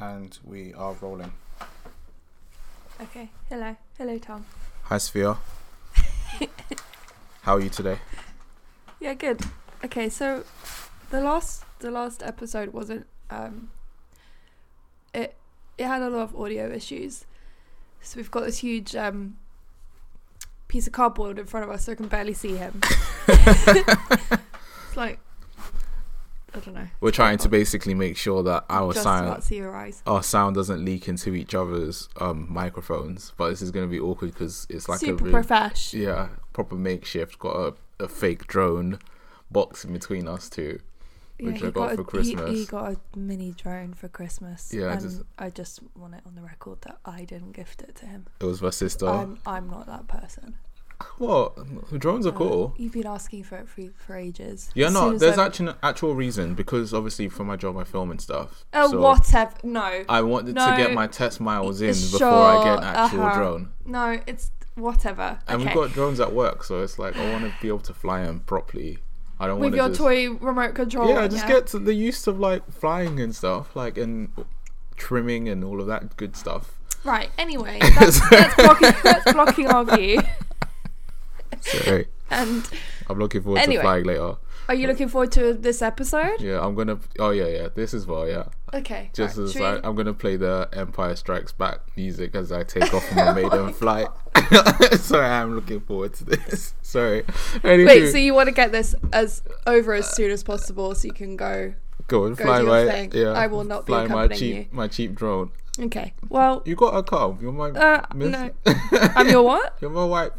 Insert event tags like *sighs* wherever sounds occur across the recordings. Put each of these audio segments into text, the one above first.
and we are rolling. Okay. Hello. Hello, Tom. Hi, Sophia. *laughs* How are you today? Yeah, good. Okay, so the last the last episode wasn't um it it had a lot of audio issues. So we've got this huge um piece of cardboard in front of us so I can barely see him. *laughs* it's like I don't know. We're trying to basically make sure that our Just sound about see your eyes. our sound doesn't leak into each other's um, microphones. But this is going to be awkward because it's like Super a real- profesh. yeah proper makeshift. Got a, a fake drone box in between us two. Which he I got a- for he- He, got a mini drone for Christmas. Yeah, I and just- I just want it on the record that I didn't gift it to him. It was my sister. I'm I'm not that person. What? Drones are Uh, cool. You've been asking for it for, for ages. Yeah, no, there's I- actually an actual reason because obviously for my job I film and stuff. Oh, so whatever. No, I wanted No, to get my test miles in sure, before I get an actual uh-huh. drone. no, it's whatever. And okay. we've got drones at work, so it's like I want to be able to fly them properly. I don't with your just, toy remote control. yeah, just get the use of like flying and stuff, like and trimming and all of that good stuff. right. Anyway, *laughs* that's, that's blocking. That's blocking our view. *laughs* So *laughs* And I'm looking forward Anyway. to flying later. are you looking forward to this episode? Yeah, I'm gonna. Oh yeah, yeah. This is well. Yeah, Okay. just right, as I, I'm gonna play the Empire Strikes Back music as I take off my *laughs* maiden flight. *laughs* Sorry, I'm looking forward to this. Sorry. Wait, so you want to get this as over as soon as possible so you can go? go and go fly my. thing. Yeah, I will not be fly my cheap you. my cheap drone. Okay. Well, You got a car. You're my. uh, miss- no, I'm your what? You're my wife.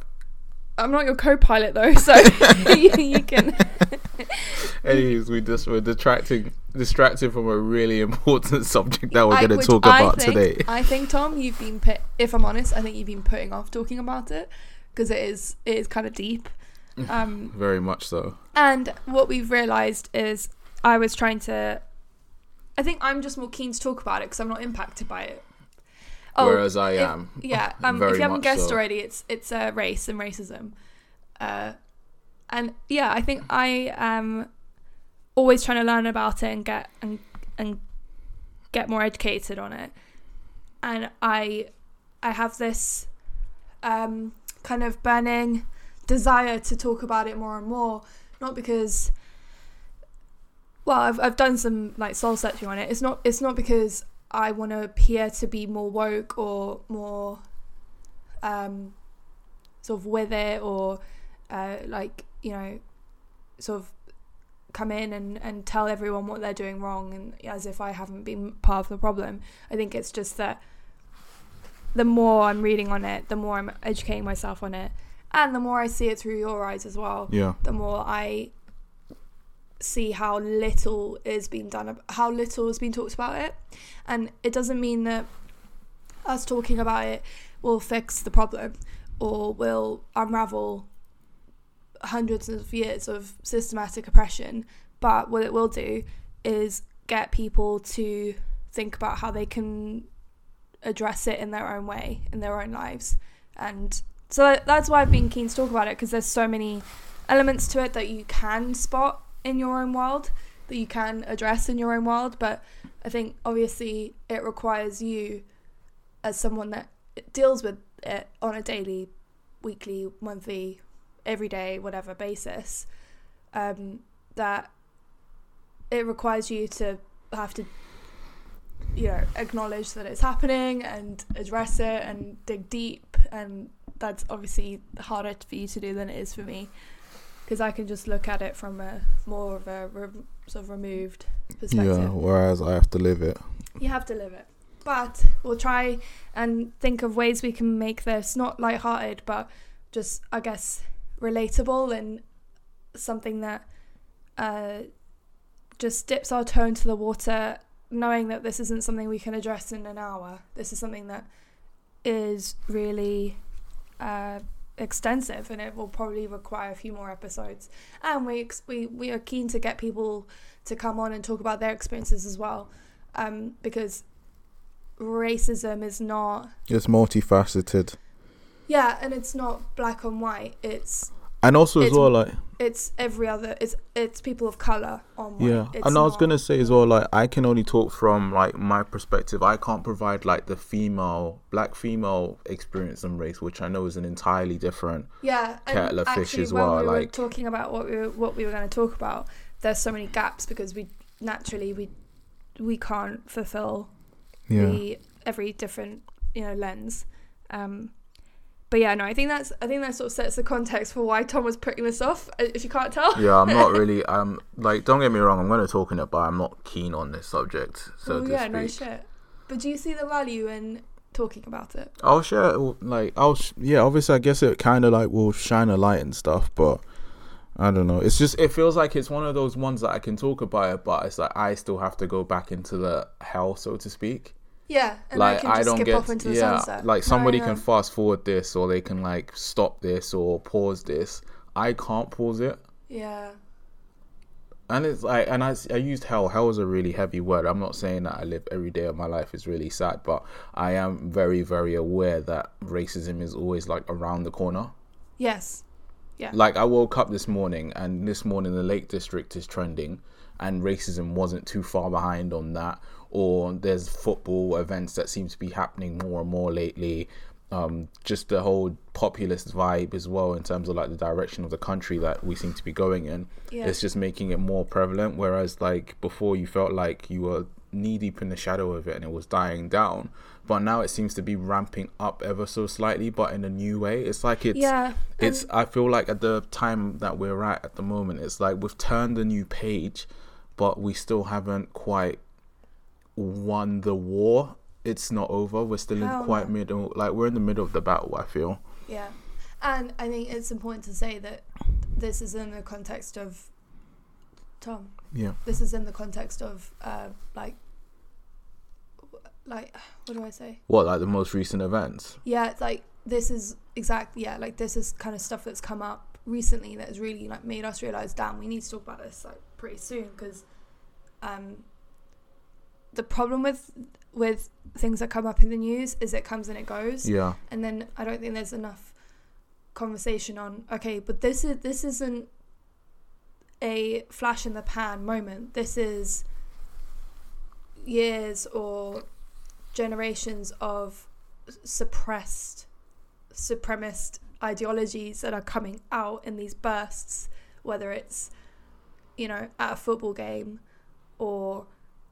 I'm not your co-pilot though, so you, *laughs* *laughs* you can. *laughs* Anyways, we just we're detracting distracted from a really important subject that we're going to talk I about think- today. I think Tom, you've been put. If I'm honest, I think you've been putting off talking about it because it is it is kind of deep. Um, Very much so. and what we've realised is I was trying to. I think I'm just more keen to talk about it because I'm not impacted by it. Whereas I Oh, if- am. Yeah, um, if you haven't guessed so. already, it's it's uh, race and racism, uh, and yeah, I think I am always trying to learn about it and get and and get more educated on it, and I I have this um, kind of burning desire to talk about it more and more, not because well, I've I've done some like soul searching on it. It's not it's not because I want to appear to be more woke or more um sort of with it or uh like you know sort of come in and and tell everyone what they're doing wrong and as if I haven't been part of the problem. I think it's just that the more I'm reading on it, the more I'm educating myself on it, and the more I see it through your eyes as well Yeah. the more I see how little is being done, how little has been talked about it. And it doesn't mean that us talking about it will fix the problem or will unravel hundreds of years of systematic oppression. But what it will do is get people to think about how they can address it in their own way, in their own lives. And so that's why I've been keen to talk about it because there's so many elements to it that you can spot in your own world, that you can address in your own world. But I think obviously it requires you, as someone that deals with it on a daily, weekly, monthly, everyday, whatever basis, um, that it requires you to have to you know acknowledge that it's happening and address it and dig deep and that's obviously harder for you to do than it is for me because I can just look at it from a more of a re- sort of removed perspective. Yeah. Whereas I have to live it. You have to live it. But we'll try and think of ways we can make this not light-hearted, but just I guess relatable and something that uh, just dips our toe into the water, knowing that this isn't something we can address in an hour. This is something that is really uh, extensive, and it will probably require a few more episodes. And we ex- we we are keen to get people to come on and talk about their experiences as well, um, because racism is not It's multifaceted. yeah, and it's not black and white. It's And also as well, like it's every other. It's it's people of color on. Yeah, It's and I was gonna say as well, like I can only talk from like my perspective. I can't provide like the female, black female experience and race, which I know is an entirely different. Yeah, kettle of fish as well, we like- talking about what we were, what we were going to talk about, there's so many gaps because we naturally we we can't fulfill the every different you know lens. Um, but yeah, no, I think that's I think that sort of sets the context for why Tom was putting this off. uh, If you can't tell, yeah, I'm not *laughs* really. I'm like, don't get me wrong. I'm gonna talk in it, but I'm not keen on this subject. So Well, yeah, speak. no shit. But do you see the value in talking about it? I'll share like I'll sh- yeah obviously I guess it kind of like will shine a light and stuff but I don't know it's just it feels like it's one of those ones that I can talk about it but it's like I still have to go back into the hell so to speak Yeah, and like I can I don't skip get off into the yeah sunset. like somebody can fast forward this or they can like stop this or pause this. I can't pause it. Yeah, and it's like and I, I used hell. Hell is a really heavy word. I'm not saying that i live every day of my life is really sad but i am very very aware that racism is always like around the corner. Yes, yeah, like i woke up this morning and this morning the lake district is trending and racism wasn't too far behind on that or there's football events that seem to be happening more and more lately um, just the whole populist vibe as well in terms of like the direction of the country that we seem to be going in Yeah. it's just making it more prevalent whereas like before you felt like you were knee deep in the shadow of it and it was dying down but now it seems to be ramping up ever so slightly but in a new way it's like it's yeah. it's i feel like at the time that we're at at the moment it's like we've turned a new page but we still haven't quite won the war it's not over we're still Hell in quite no. middle like we're in the middle of the battle i feel Yeah. And I think it's important to say that this is in the context of Tom. yeah This is in the context of uh, like like what do I say? what like the most recent events Yeah, it's like this is exactly yeah, like this is kind of stuff that's come up recently that has really like made us realize, damn, we need to talk about this like pretty soon because um the problem with with things that come up in the news is it comes and it goes yeah and then I don't think there's enough conversation on okay, but this is this isn't a flash in the pan moment. This is years or generations of suppressed supremacist ideologies that are coming out in these bursts, whether it's you know at a football game or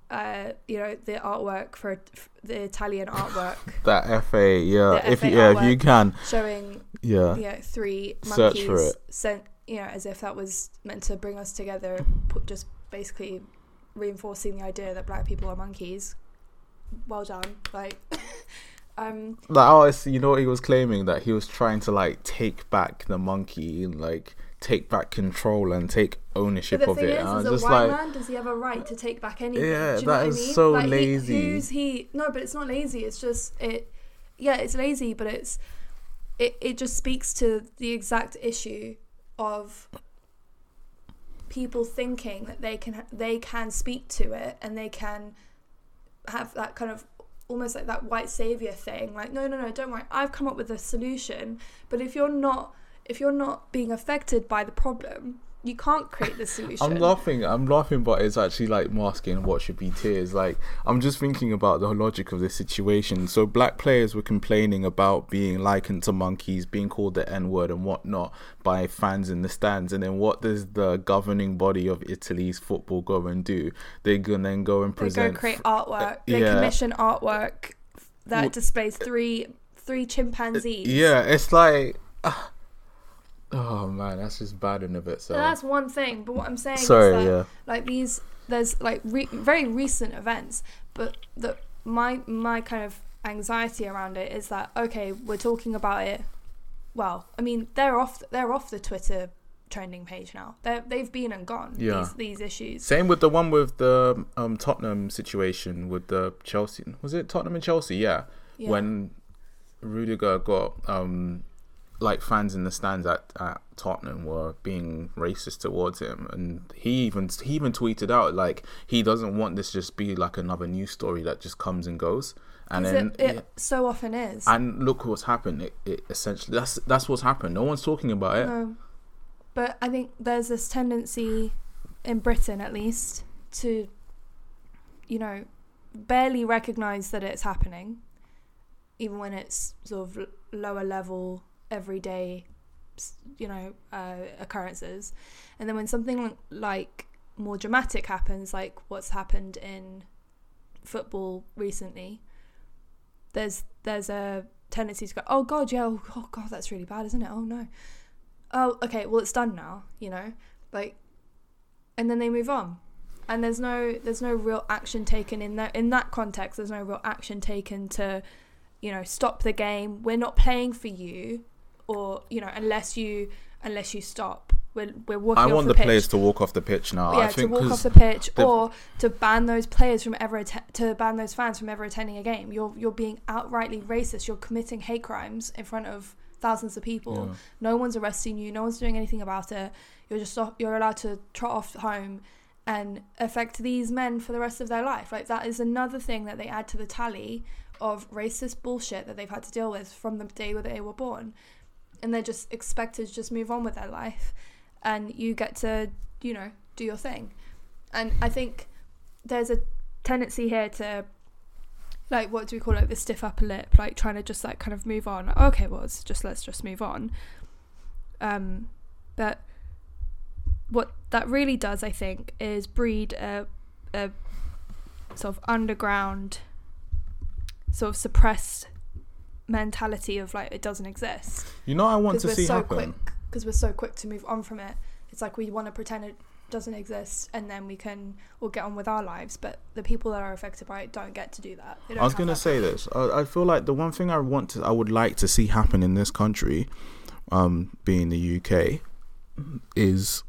uh, you know the artwork for the Italian artwork. *laughs* That fa yeah The if FA you yeah if you can. showing yeah. you know three monkeys sent you know as if that was meant to bring us together put, just basically reinforcing the idea that black people are monkeys. Well done like *laughs* um like oh it's, you know what he was claiming? That he was trying to like take back the monkey and like take back control and take ownership of it is and as a just white like man does he have a right to take back anything Yeah, Do you know that is I mean? so like, he- lazy. who's he no but it's not lazy it's just it yeah it's lazy but it's it, it just speaks to the exact issue of people thinking that they can they can speak to it and they can have that kind of almost like that white savior thing like no no no don't worry I've come up with a solution but if you're not if you're not being affected by the problem you can't create the *laughs* solution I'm laughing. I'm laughing, but it's actually like masking what should be tears. Like I'm just thinking about the logic of this situation. So black players were complaining about being likened to monkeys, being called the N word and whatnot by fans in the stands. And then what does the governing body of Italy's football go and do? They go and then go and present. they go create artwork. They yeah. commission artwork that displays three three chimpanzees. yeah, it's like. ah. Oh man, that's just bad in of So that's one thing. But what I'm saying Sorry, is that yeah. like these there's like re- very recent events, but the my my kind of anxiety around it is that okay, we're talking about it. Well, I mean they're off they're off the Twitter trending page now. They they've been and gone. Yeah. These these issues. Same with the one with the um, Tottenham situation with the Chelsea. Was it Tottenham and Chelsea? Yeah. Yeah. When Rudiger got um, like fans in the stands at, at Tottenham were being racist towards him, and he even he even tweeted out like he doesn't want this just be like another news story that just comes and goes. And then it, it so often is. and look what's happened. It, it essentially that's that's what's happened. No one's talking about it. no. But I think there's this tendency in Britain, at least, to, you know, barely recognize that it's happening, even when it's sort of lower level, everyday, you know, uh, occurrences. And then when something like more dramatic happens, like what's happened in football recently, there's there's a tendency to go, oh god, yeah, oh, oh god, that's really bad, isn't it? Oh no, oh okay, well it's done now, you know, like, and then they move on, and there's no there's no real action taken in that in that context. There's no real action taken to, you know, stop the game. We're not playing for you, or you know, unless you unless you stop. We're, we're walking I off want the, the players to walk off the pitch now. yeah, I think to walk off the pitch, they've- or to ban those players from ever att- to ban those fans from ever attending a game. You're you're being outrightly racist. You're committing hate crimes in front of thousands of people. Yeah. No one's arresting you. No one's doing anything about it. You're just off, you're allowed to trot off home and affect these men for the rest of their life. Like that is another thing that they add to the tally of racist bullshit that they've had to deal with from the day where they were born, and they're just expected to just move on with their life, and you get to you know do your thing, and I think there's a tendency here to like what do we call it? The stiff upper lip like trying to just like kind of move on. Okay well it's just let's just move on. Um but what that really does i think is breed a, a sort of underground sort of suppressed mentality of like it doesn't exist You know, I want to we're see so happen. quick because we're so quick to move on from it it's like we want to pretend it doesn't exist and then we can all get on with our lives but the people that are affected by it don't get to do that I was gonna say this. I, I feel like the one thing I want to, I would like to see happen in this country, um, being the UK, is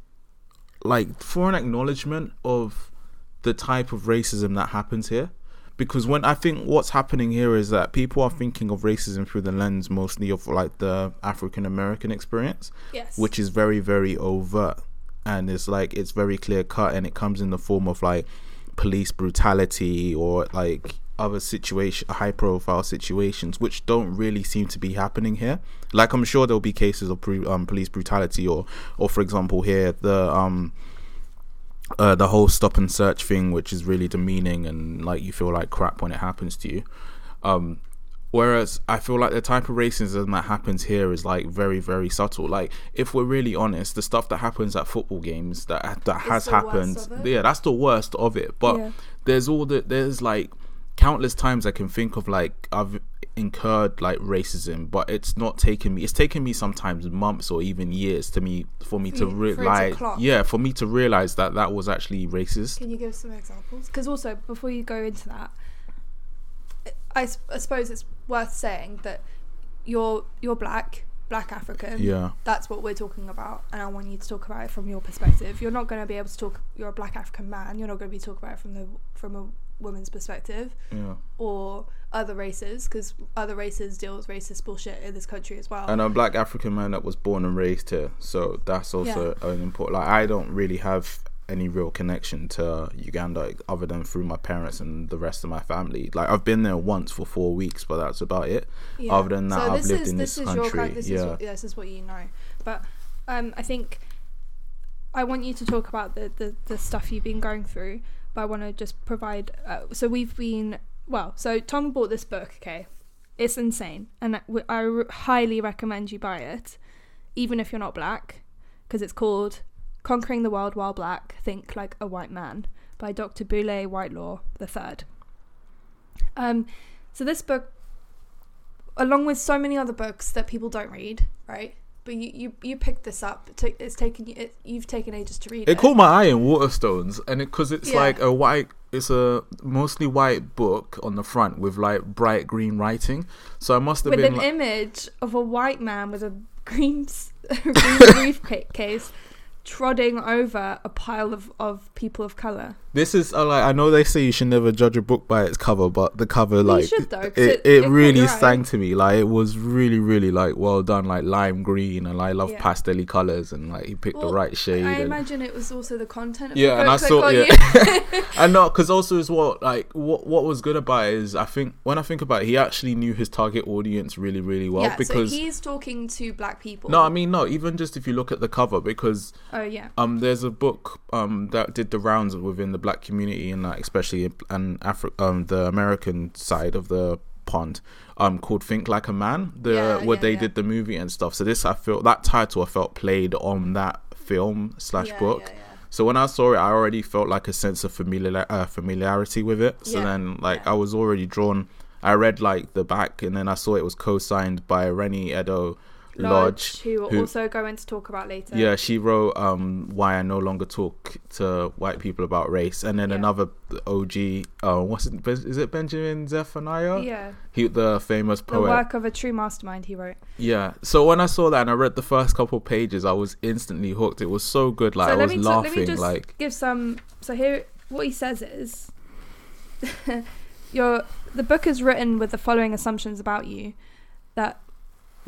like for an acknowledgement of the type of racism that happens here. Because when I think what's happening here is that people are thinking of racism through the lens mostly of like the African American experience, yes. which is very very overt. And it's like it's very clear cut and it comes in the form of like police brutality or like other situation high profile situations which don't really seem to be happening here. Like i'm sure there'll be cases of um, police brutality or or for example here the um uh, the whole stop and search thing, which is really demeaning and like you feel like crap when it happens to you. Um, whereas I feel like the type of racism that happens here is like very, very subtle. Like if we're really honest, the stuff that happens at football games that that has happened, yeah, that's the worst of it. But Yeah. there's all the there's like countless times I can think of like I've incurred like racism, but it's not taken me. It's taken me sometimes months or even years to me for me to you- for it to realize. Yeah, for me to realize that that was actually racist. Can you give some examples? Because also, before you go into that, I suppose it's worth saying that you're you're black, black African. Yeah. That's what we're talking about, and I want you to talk about it from your perspective. You're not going to be able to talk. You're a black African man. You're not going to be talking about it from the from a woman's perspective Yeah. or other races, because other races deal with racist bullshit in this country as well. And I'm a black African man that was born and raised here, so that's also an important. Like I don't really have any real connection to Uganda other than through my parents and the rest of my family. Like I've been there once for four weeks, but that's about it. Yeah. Other than that, so I've lived is, in this this is Your, country. this yeah. is what, this is what you know. But um, I think I want you to talk about the, the, the stuff you've been going through. But I want to just provide. Uh, so we've been well. So Tom bought this book. Okay, it's insane, and I, I highly recommend you buy it, even if you're not black, because it's called "Conquering the World While Black: Think Like a White Man" by Dr. Boulé Whytelaw the Third. Um, so this book along with so many other books that people don't read, right? But you you, you picked this up. It's taken you. It, you've taken ages to read it. It caught my eye in Waterstones, and it' because it's Yeah. like a white, it's a mostly white book on the front with like bright green writing. So I must have with been an like, image of a white man with a green *laughs* *laughs* green briefcase trodding over a pile of, of people of color. This is uh, like I know they say you should never judge a book by its cover, but the cover like should, though, it, it- it, it really sang to me. Like it was really really like well done, like lime green, and I love Yeah. pastel colors, and like he picked Well, the right shade. I and, imagine it was also the content of Yeah, the and I saw- yeah. *laughs* and not because also as well like what what was good about it is I think when I think about it, he actually knew his target audience really really well yeah, because so he's talking to black people. no I mean no even just if you look at the cover because Oh yeah. um there's a book um that did the rounds within the black community and like especially and Afri- um the American side of the pond um called Think Like a Man the Yeah, where yeah, they yeah. did the movie and stuff so this I felt that title I felt played on that film slash book so when I saw it, I already felt like a sense of familiar uh, familiarity with it. So then, like. I was already drawn. I read like the back, and then I saw it was co-signed by Reni Eddo Lodge. who we'll who- also go into talk about later. Yeah, she wrote um, "Why I No Longer Talk to White People About Race," and then Yeah. another OG. Uh, what's it? Is it Benjamin Zephaniah? Yeah. He, the famous The poet. work of a true mastermind he wrote. Yeah. So when I saw that and I read the first couple pages, I was instantly hooked. It was so good. Like so I was so laughing. let me just like give some. So here, what he says is, *laughs* your the book is written with the following assumptions about you: that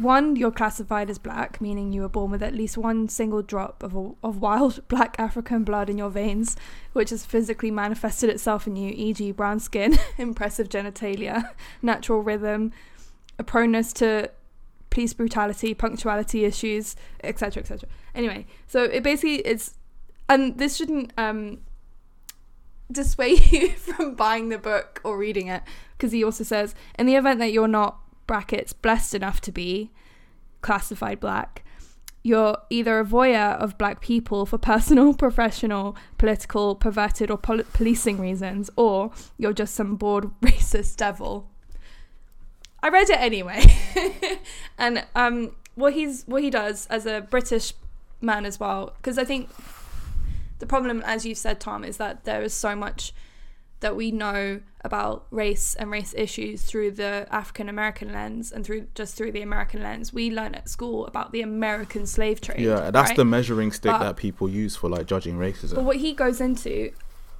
one, you're classified as black, meaning you were born with at least one single drop of a, of wild *laughs* black African blood in your veins, which has physically manifested itself in you, e.g., brown skin, *laughs* impressive genitalia, natural rhythm, a proneness to police brutality, punctuality issues, etc., etc. Anyway, so it basically it's, and this shouldn't um dissuade *laughs* you from buying the book or reading it because he also says in the event that you're not brackets blessed enough to be classified black. You're either a voyeur of black people for personal *laughs* professional political perverted or pol- policing reasons or you're just some bored *laughs* racist devil. I read it anyway. *laughs* And um what he's what he does as a british man as well because i think the problem as you've said tom is that there is so much that we know about race and race issues through the African American lens and through just through the American lens. We learn at school about the American slave trade. yeah, that's right? the measuring stick But- that people use for like judging racism. But what he goes into,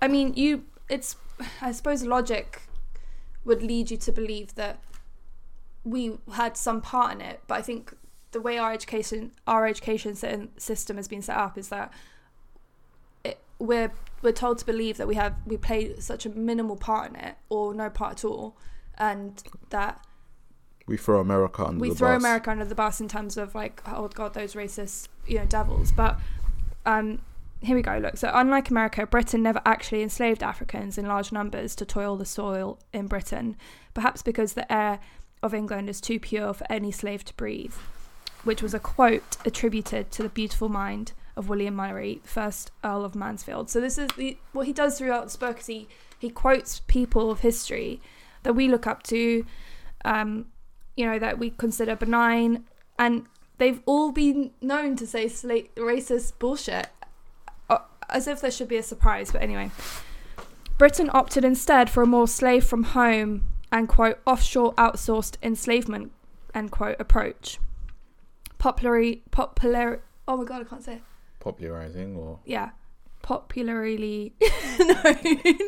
I mean, you, it's, I suppose logic would lead you to believe that we had some part in it. But I think the way our education, our education system has been set up is that it, we're we're told to believe that we have we played such a minimal part in it or no part at all, and that we throw America under we throw bus. America under the bus in terms of like, oh god, those racist, you know, devils. But um, here we go. Look, so unlike America, Britain never actually enslaved Africans in large numbers to toil the soil in Britain, perhaps because the air of England is too pure for any slave to breathe, which was a quote attributed to the beautiful mind of William Murray, first Earl of Mansfield. So this is the, what he does throughout this book is he he quotes people of history that we look up to. Um, you know that we consider benign and they've all been known to say racist bullshit uh, as if there should be a surprise but anyway britain opted instead for a more slave from home and quote offshore outsourced enslavement end quote approach popularly popular oh my god i can't say it popularizing or yeah popularly *laughs* no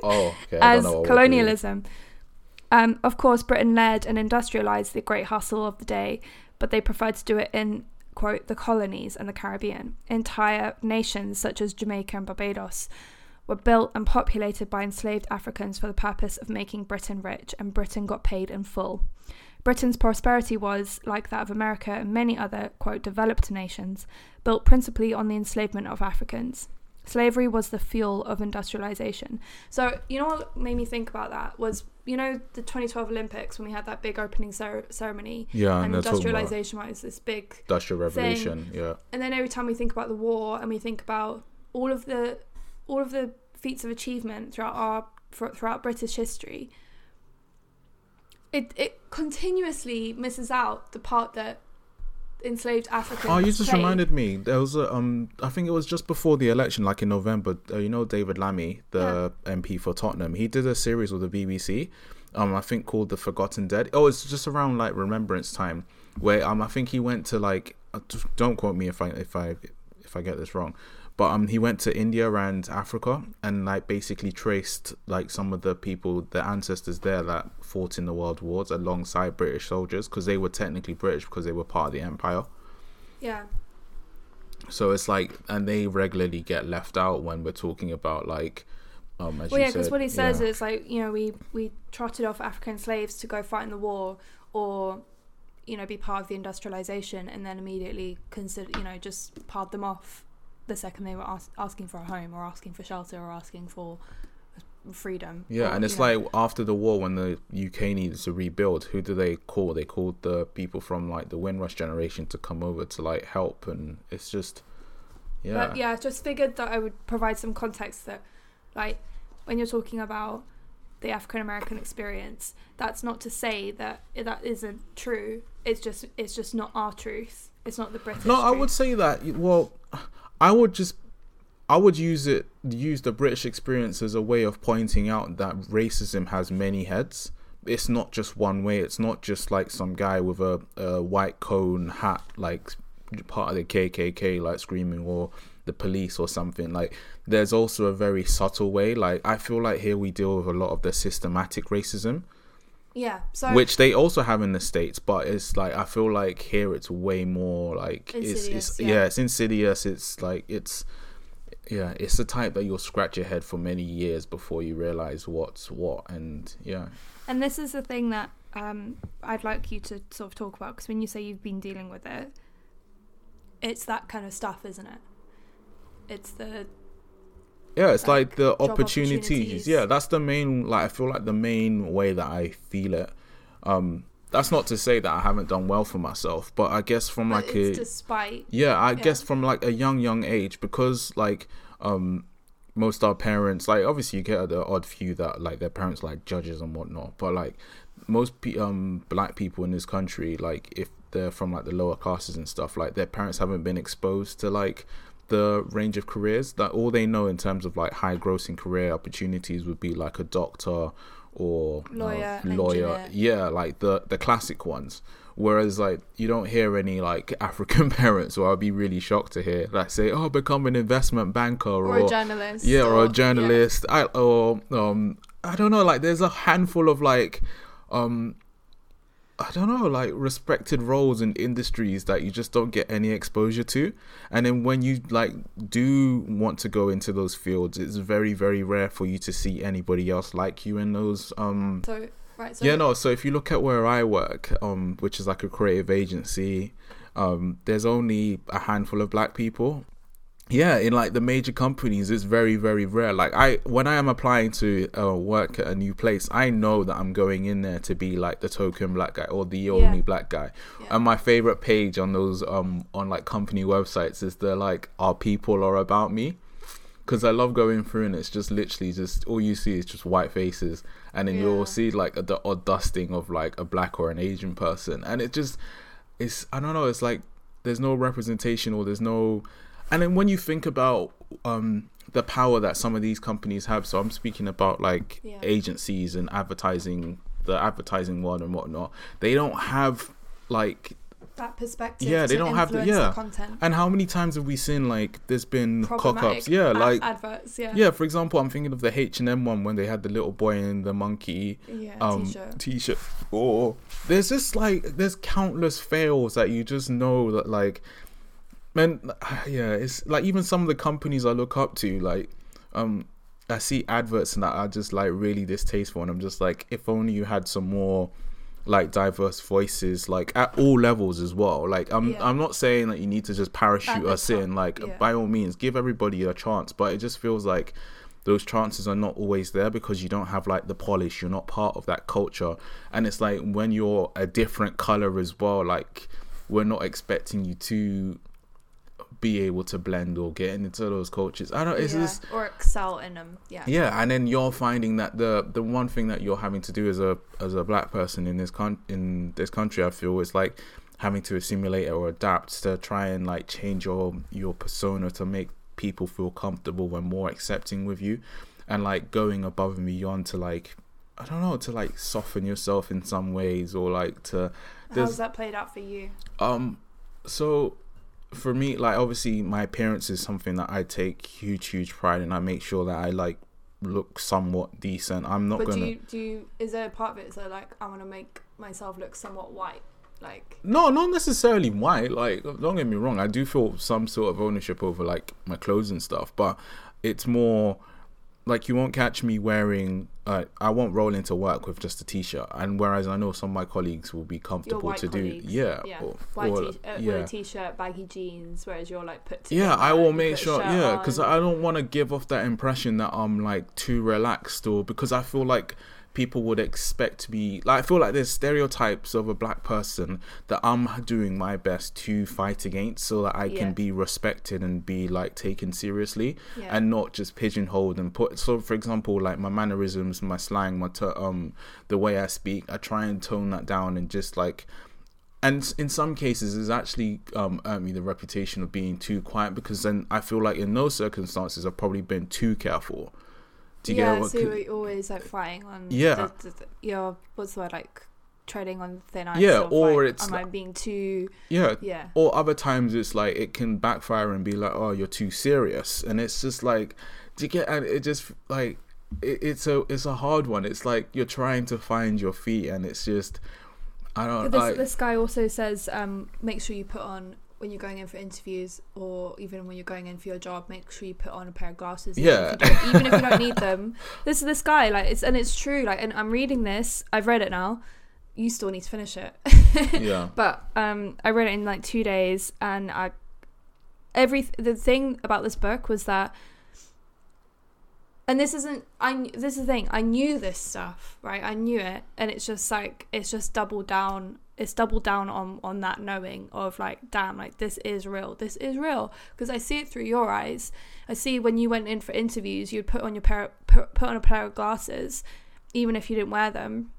oh okay as don't know what colonialism. Um, of course, Britain led and industrialized the great hustle of the day, but they preferred to do it in, quote, the colonies and the Caribbean. Entire nations, such as Jamaica and Barbados, were built and populated by enslaved Africans for the purpose of making Britain rich, and Britain got paid in full. Britain's prosperity was, like that of America and many other, quote, developed nations, built principally on the enslavement of Africans. Slavery was the fuel of industrialization. So, you know what made me think about that was, you know, the 2012 Olympics when we had that big opening cer- ceremony Yeah, and and they're talking about industrialization was this big. industrial revolution. Yeah, And then every time we think about the war and we think about all of the all of the feats of achievement throughout our throughout British history, it it continuously misses out the part that enslaved Africans. Oh, you just played. reminded me. There was a um, I think it was just before the election, like in November. Uh, you know, David Lammy, the MP for Tottenham, he did a series with the BBC. Um, I think called The Forgotten Dead. Oh, it's just around like Remembrance time, where um, I think he went to like. uh, Don't quote me if I if I if I get this wrong, but um he went to India and Africa and like basically traced like some of the people the ancestors there that fought in the world wars alongside British soldiers because they were technically British because they were part of the empire. Yeah. So it's like and they regularly get left out when we're talking about like um as Well, yeah, because what he says yeah. is like, you know, we we trotted off African slaves to go fight in the war, or you know, be part of the industrialization, and then immediately consider, you know, just part them off the second they were ask, asking for a home, or asking for shelter, or asking for uh, freedom. Yeah, or, and it's know- like after the war, when the UK needed to rebuild, who do they call? They called the people from like the Windrush generation to come over to like help, and it's just, yeah, But yeah, I just figured that I would provide some context that, like, when you're talking about the African American experience, that's not to say that that isn't true. It's just it's just not our truth. It's not the British. No, I would say that. Well, I would just, I would use it, use the British experience as a way of pointing out that racism has many heads. It's not just one way. It's not just like some guy with a, a white cone hat, like part of the KKK, like screaming, or the police or something. Like, there's also a very subtle way. Like, I feel like here we deal with a lot of the systematic racism Yeah. So which they also have in the states but it's like i feel like here it's way more like it's, it's yeah. yeah. it's insidious it's like it's yeah it's the type that you'll scratch your head for many years before you realize what's what and yeah and this is the thing that um, I'd like you to sort of talk about because when you say you've been dealing with it, it's that kind of stuff, isn't it? It's the yeah it's like, Like, the opportunities. opportunities. yeah that's the main like i feel like the main way that i feel it um that's not to say that i haven't done well for myself but i guess from but like a despite yeah i Yeah. guess from like a young young age because like um most our parents like obviously you get the odd few that like their parents like judges and whatnot but like most pe- um black people in this country like if they're from like the lower classes and stuff like their parents haven't been exposed to like the range of careers that all they know in terms of like high grossing career opportunities would be like a doctor or uh, Lawyer, lawyer yeah like the the classic ones whereas like you don't hear any like *laughs* african parents or i'd be really shocked to hear like say oh become an investment banker or, or, a journalist. yeah or a yeah. journalist I, or um i don't know like there's a handful of like um i don't know like respected roles in industries that you just don't get any exposure to and then when you like do want to go into those fields it's very very rare for you to see anybody else like you in those um So right. So yeah no so if you look at where i work um which is like a creative agency um there's only a handful of black people yeah in like the major companies it's very very rare. Like i when i am applying to uh, work at a new place i know that i'm going in there to be like the token black guy or the only black guy. Yeah. and my favorite page on those um on like company websites is the like our people are about me? Because I love going through and it's just literally just all you see is just white faces. And then Yeah. you'll see like a, the odd dusting of like a black or an Asian person. And it just it's I don't know it's like there's no representation or there's no and then when you think about um the power that some of these companies have so I'm speaking about like Yeah. agencies and advertising the advertising world and whatnot they don't have like that perspective. Yeah, they don't have the- yeah. content. and how many times have we seen like there's been cock ups? yeah ad- like adverts. Yeah. yeah, for example, I'm thinking of the H and M one when they had the little boy and the monkey Yeah. um t-shirt. t-shirt. Or there's just like there's countless fails that you just know that like, man, *sighs* yeah, it's like even some of the companies I look up to, like, um, I see adverts and that are just like really distasteful, and I'm just like, if only you had some more like diverse voices like at all levels as well like i'm Yeah. i'm not saying that you need to just parachute us in like yeah. by all means give everybody a chance but it just feels like those chances are not always there because you don't have like the polish you're not part of that culture and it's like when you're a different color as well like we're not expecting you to be able to blend or get into those cultures i don't it's yeah. just or excel in them. Yeah. yeah and then you're finding that the the one thing that you're having to do as a as a black person in this con in this country i feel is like having to assimilate or adapt to try and like change your your persona to make people feel comfortable and more accepting with you and like going above and beyond to like i don't know to like soften yourself in some ways or like to How's that played out for you? um so for me, like obviously my appearance is something that I take huge, huge pride in. I make sure that I like look somewhat decent. I'm not but gonna. do you do you, is there a part of it so like I want to make myself look somewhat white like No, not necessarily white. Like, don't get me wrong. I do feel some sort of ownership over like my clothes and stuff, but it's more like you won't catch me wearing. Uh, I won't roll into work with just a t-shirt, and whereas I know some of my colleagues will be comfortable to colleagues do, yeah, yeah or- white or, t- uh, yeah. a t-shirt baggy jeans whereas you're like put Yeah, I will make sure. Yeah, because. I don't want to give off that impression that I'm like too relaxed, or because I feel like people would expect to be like. I feel like there's stereotypes of a black person that I'm doing my best to fight against, so that I Yeah. can be respected and be like taken seriously, Yeah. and not just pigeonholed and put. So, for example, like my mannerisms, my slang, my ter- um, the way I speak, I try and tone that down and just like and in some cases it's actually um, earned me the reputation of being too quiet because then I feel like in those circumstances I've probably been too careful. Do you yeah, get what? so you're always like fighting on Yeah. the, the, the, you're what's the word like treading on thin ice Yeah, or like, it's am I being too yeah. yeah Or other times it's like it can backfire and be like, oh, you're too serious, and it's just like, do you get? And it just like it, it's a it's a hard one. It's like you're trying to find your feet, and it's just I don't. But this, I, this guy also says um, make sure you put on when you're going in for interviews or even when you're going in for your job make sure you put on a pair of glasses. Even Yeah. if you don't, even if you don't need *laughs* them. This is this guy like it's and it's true like and i'm reading this i've read it now. You still need to finish it. *laughs* Yeah. but um i read it in like two days and i every the thing about this book was that and this isn't i this is the thing i knew this stuff right? I knew it and it's just like it's just doubled down it's doubled down on on that knowing of like damn like this is real this is real because i see it through your eyes i see when you went in for interviews you'd put on your pair put, put on a pair of glasses even if you didn't wear them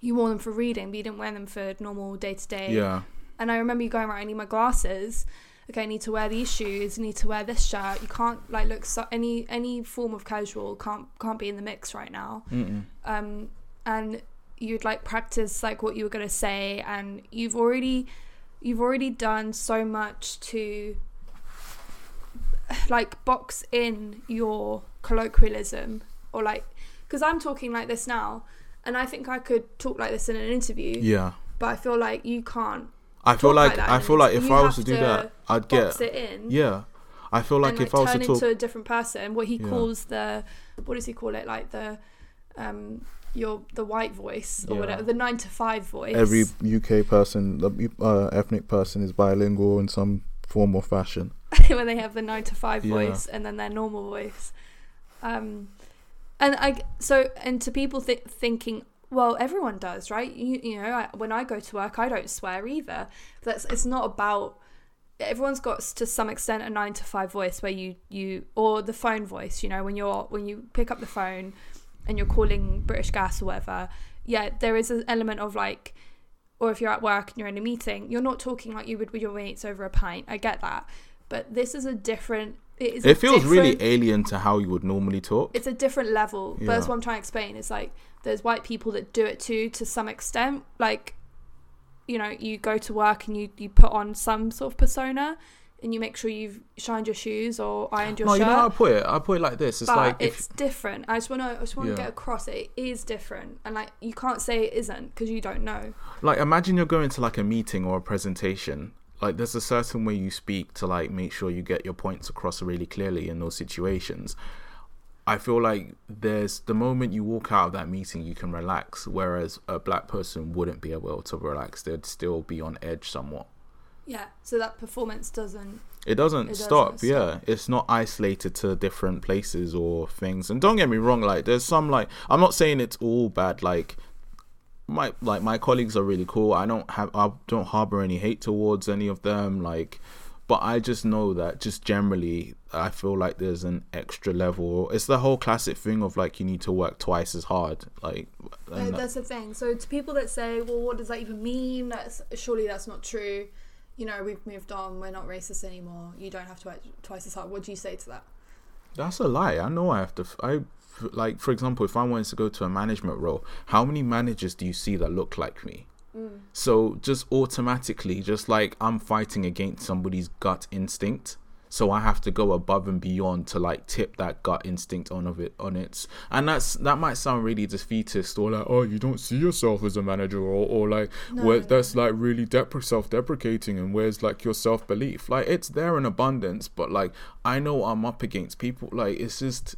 you wore them for reading but you didn't wear them for normal day to day Yeah. and I remember you going right. I need my glasses. Okay, I need to wear these shoes. I need to wear this shirt. You can't like look so any any form of casual can't can't be in the mix right now. Mm-mm. Um, and you'd like practice like what you were gonna say, and you've already you've already done so much to like box in your colloquialism or like because I'm talking like this now, and I think I could talk like this in an interview, Yeah. but I feel like you can't I feel like, that I feel like if. I was to do that, I'd box get it in. yeah. I feel like and, if I was to talk, into a different person, what he Yeah. calls the what does he call it? Like the um your the white voice or Yeah. whatever, the nine to five voice. Every UK person, uh, ethnic person, is bilingual in some form or fashion. *laughs* when they have the nine to five Yeah. voice and then their normal voice. Um, and I so and to people th- thinking, well, everyone does, right? You you know, I, when I go to work, I don't swear either. That's it's not about. Everyone's got to some extent a nine to five voice where you you or the phone voice. You know, when you're when you pick up the phone and you're calling British Gas or whatever. Yeah, there is an element of like or if you're at work and you're in a meeting, you're not talking like you would with your mates over a pint. I get that, but this is a different. It, is a it feels really alien to how you would normally talk. It's a different level. But that's what I'm trying to explain. It's like there's white people that do it too to some extent. Like, you know, you go to work and you you put on some sort of persona, and you make sure you've shined your shoes or ironed your no, shirt. you know how I put it. I put it like this. It's but like if it's different. I just want to. I just want to Yeah. get across. It is different, and like you can't say it isn't because you don't know. like imagine you're going to like a meeting or a presentation like there's a certain way you speak to like make sure you get your points across really clearly in those situations i feel like there's the moment you walk out of that meeting you can relax whereas a black person wouldn't be able to relax they'd still be on edge somewhat Yeah. So that performance doesn't. it doesn't It stop doesn't yeah it's not isolated to different places or things and don't get me wrong like there's some like i'm not saying it's all bad like my like my colleagues are really cool i don't have i don't harbor any hate towards any of them like but i just know that just generally i feel like there's an extra level it's the whole classic thing of like you need to work twice as hard like that- that's the thing. So to people that say, "Well, what does that even mean?" That's surely that's not true. You know, we've moved on. We're not racist anymore. You don't have to work twice as hard. What do you say to that? That's a lie. I know I have to. f- I f- like, for example, if I wanted to go to a management role, how many managers do you see that look like me? Mm. So just automatically, just like I'm fighting against somebody's gut instinct. So I have to go above and beyond to like tip that gut instinct on of it on its and that's that might sound really defeatist or like oh you don't see yourself as a manager or, or like No, where no, that's like really depre- self-deprecating and where's like your self-belief like it's there in abundance but like I know I'm up against people like it's just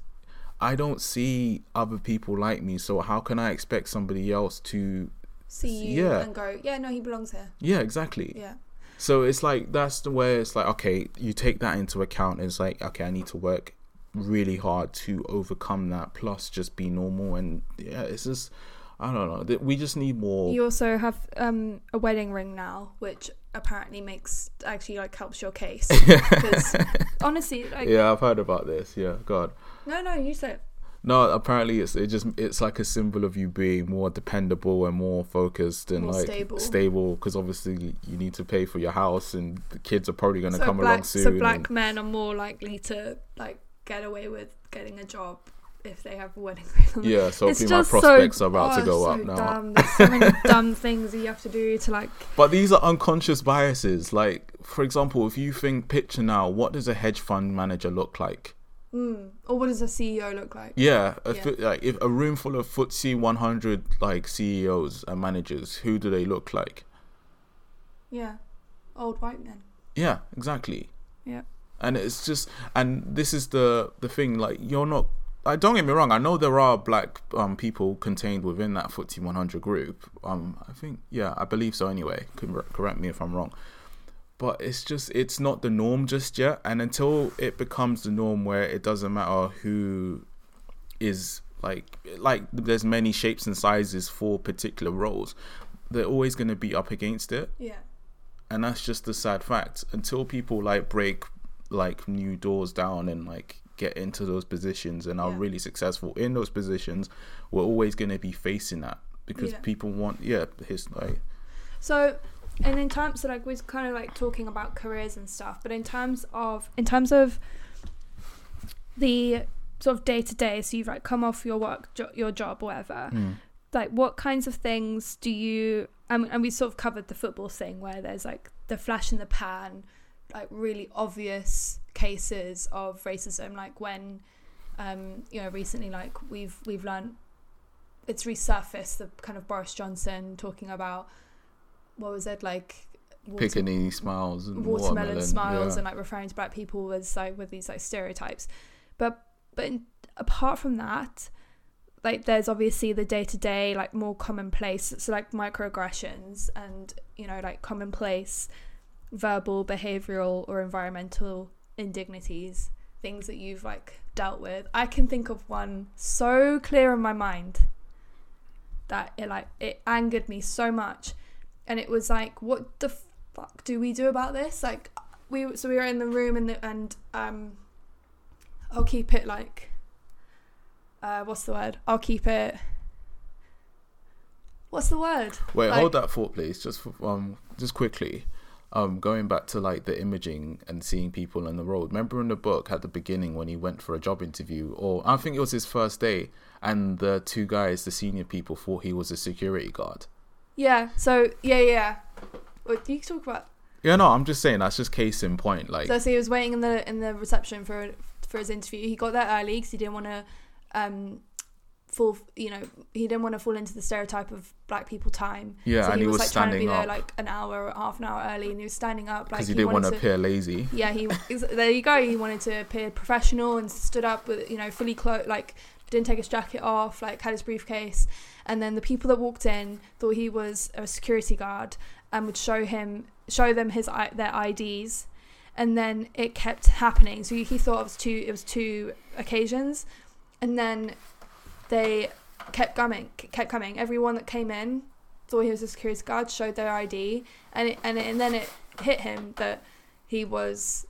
I don't see other people like me so how can I expect somebody else to See you Yeah. and go, yeah, no, he belongs here. yeah exactly Yeah. So it's like that's the way it's like okay, you take that into account. And it's like okay, I need to work really hard to overcome that. Plus, just be normal and yeah, it's just I don't know. We just need more. You also have um, a wedding ring now, which apparently makes actually like helps your case. *laughs* Because honestly, like yeah, I've heard about this. Yeah, God. no, no, you said No, apparently it's it just it's like a symbol of you being more dependable and more focused and More like stable. because obviously you need to pay for your house and the kids are probably going to so come black, along soon. so and- black men are more likely to like get away with getting a job if they have a wedding ring. yeah, so It's my just so- prospects are about to oh, go so up now. Dumb. There's so many *laughs* dumb things that you have to do to like. But these are unconscious biases. Like, for example, if you think picture now, what does a hedge fund manager look like? Mm. Or what does a CEO look like? Yeah, a Yeah. like if a room full of FTSE 100 like CEOs and managers, who do they look like? Yeah, old white men. Yeah, exactly. Yeah. And it's just, and this is the the thing. Like, you're not. I don't get me wrong. I know there are black um people contained within that FTSE 100 group. Um, I think, yeah, I believe so. Anyway, correct me if I'm wrong. But it's just, it's not the norm just yet. And until it becomes the norm, where it doesn't matter who is like, like there's many shapes and sizes for particular roles, they're always going to be up against it Yeah. and that's just the sad fact until people like break like new doors down and like get into those positions and are Yeah. really successful in those positions we're always going to be facing that because Yeah. people want yeah his like So, and in terms of like we're kind of like talking about careers and stuff, but in terms of in terms of the sort of day to day, so you've like come off your work, jo- your job, or whatever. Like, what kinds of things do you? Um, and we sort of covered the football thing where there's like the flash in the pan, like really obvious cases of racism, like when, um, you know, recently like we've we've learned it's resurfaced the kind of Boris Johnson talking about what was it like water- smiles and watermelon, watermelon, smiles yeah. and like referring to black people as like with these like stereotypes. But but in, apart from that like there's obviously the day-to-day like more commonplace so like microaggressions and you know like commonplace verbal behavioral or environmental indignities things that you've like dealt with. I can think of one so clear in my mind that it like it angered me so much and it was like what the fuck do we do about this? Like we so we were in the room and the, and um i'll keep it like uh what's the word? I'll keep it what's the word? Wait like- hold that thought please just for, um just quickly. Um going back to like the imaging and seeing people on the road. Remember in the book at the beginning when he went for a job interview or i think it was his first day and the two guys the senior people thought he was a security guard yeah so yeah yeah what do you talk about Yeah, no, I'm just saying that's just case in point. Like, So, so he was waiting in the in the reception for for his interview. He got there early because he didn't want to um fall. You know, he didn't want to fall into the stereotype of black people time. yeah, so and he was, like trying to be standing there up like an hour or half an hour early, and he was standing up like because he didn't want to appear lazy. Yeah, he *laughs* there. You go. He wanted to appear professional and stood up with you know fully clothed, like didn't take his jacket off, like had his briefcase, and then the people that walked in thought he was a security guard and would show him show them his their IDs, and then it kept happening. So he thought it was two it was two occasions, and then they kept coming, kept coming. Everyone that came in thought he was a security guard, showed their ID, and it, and it, and then it hit him that he was.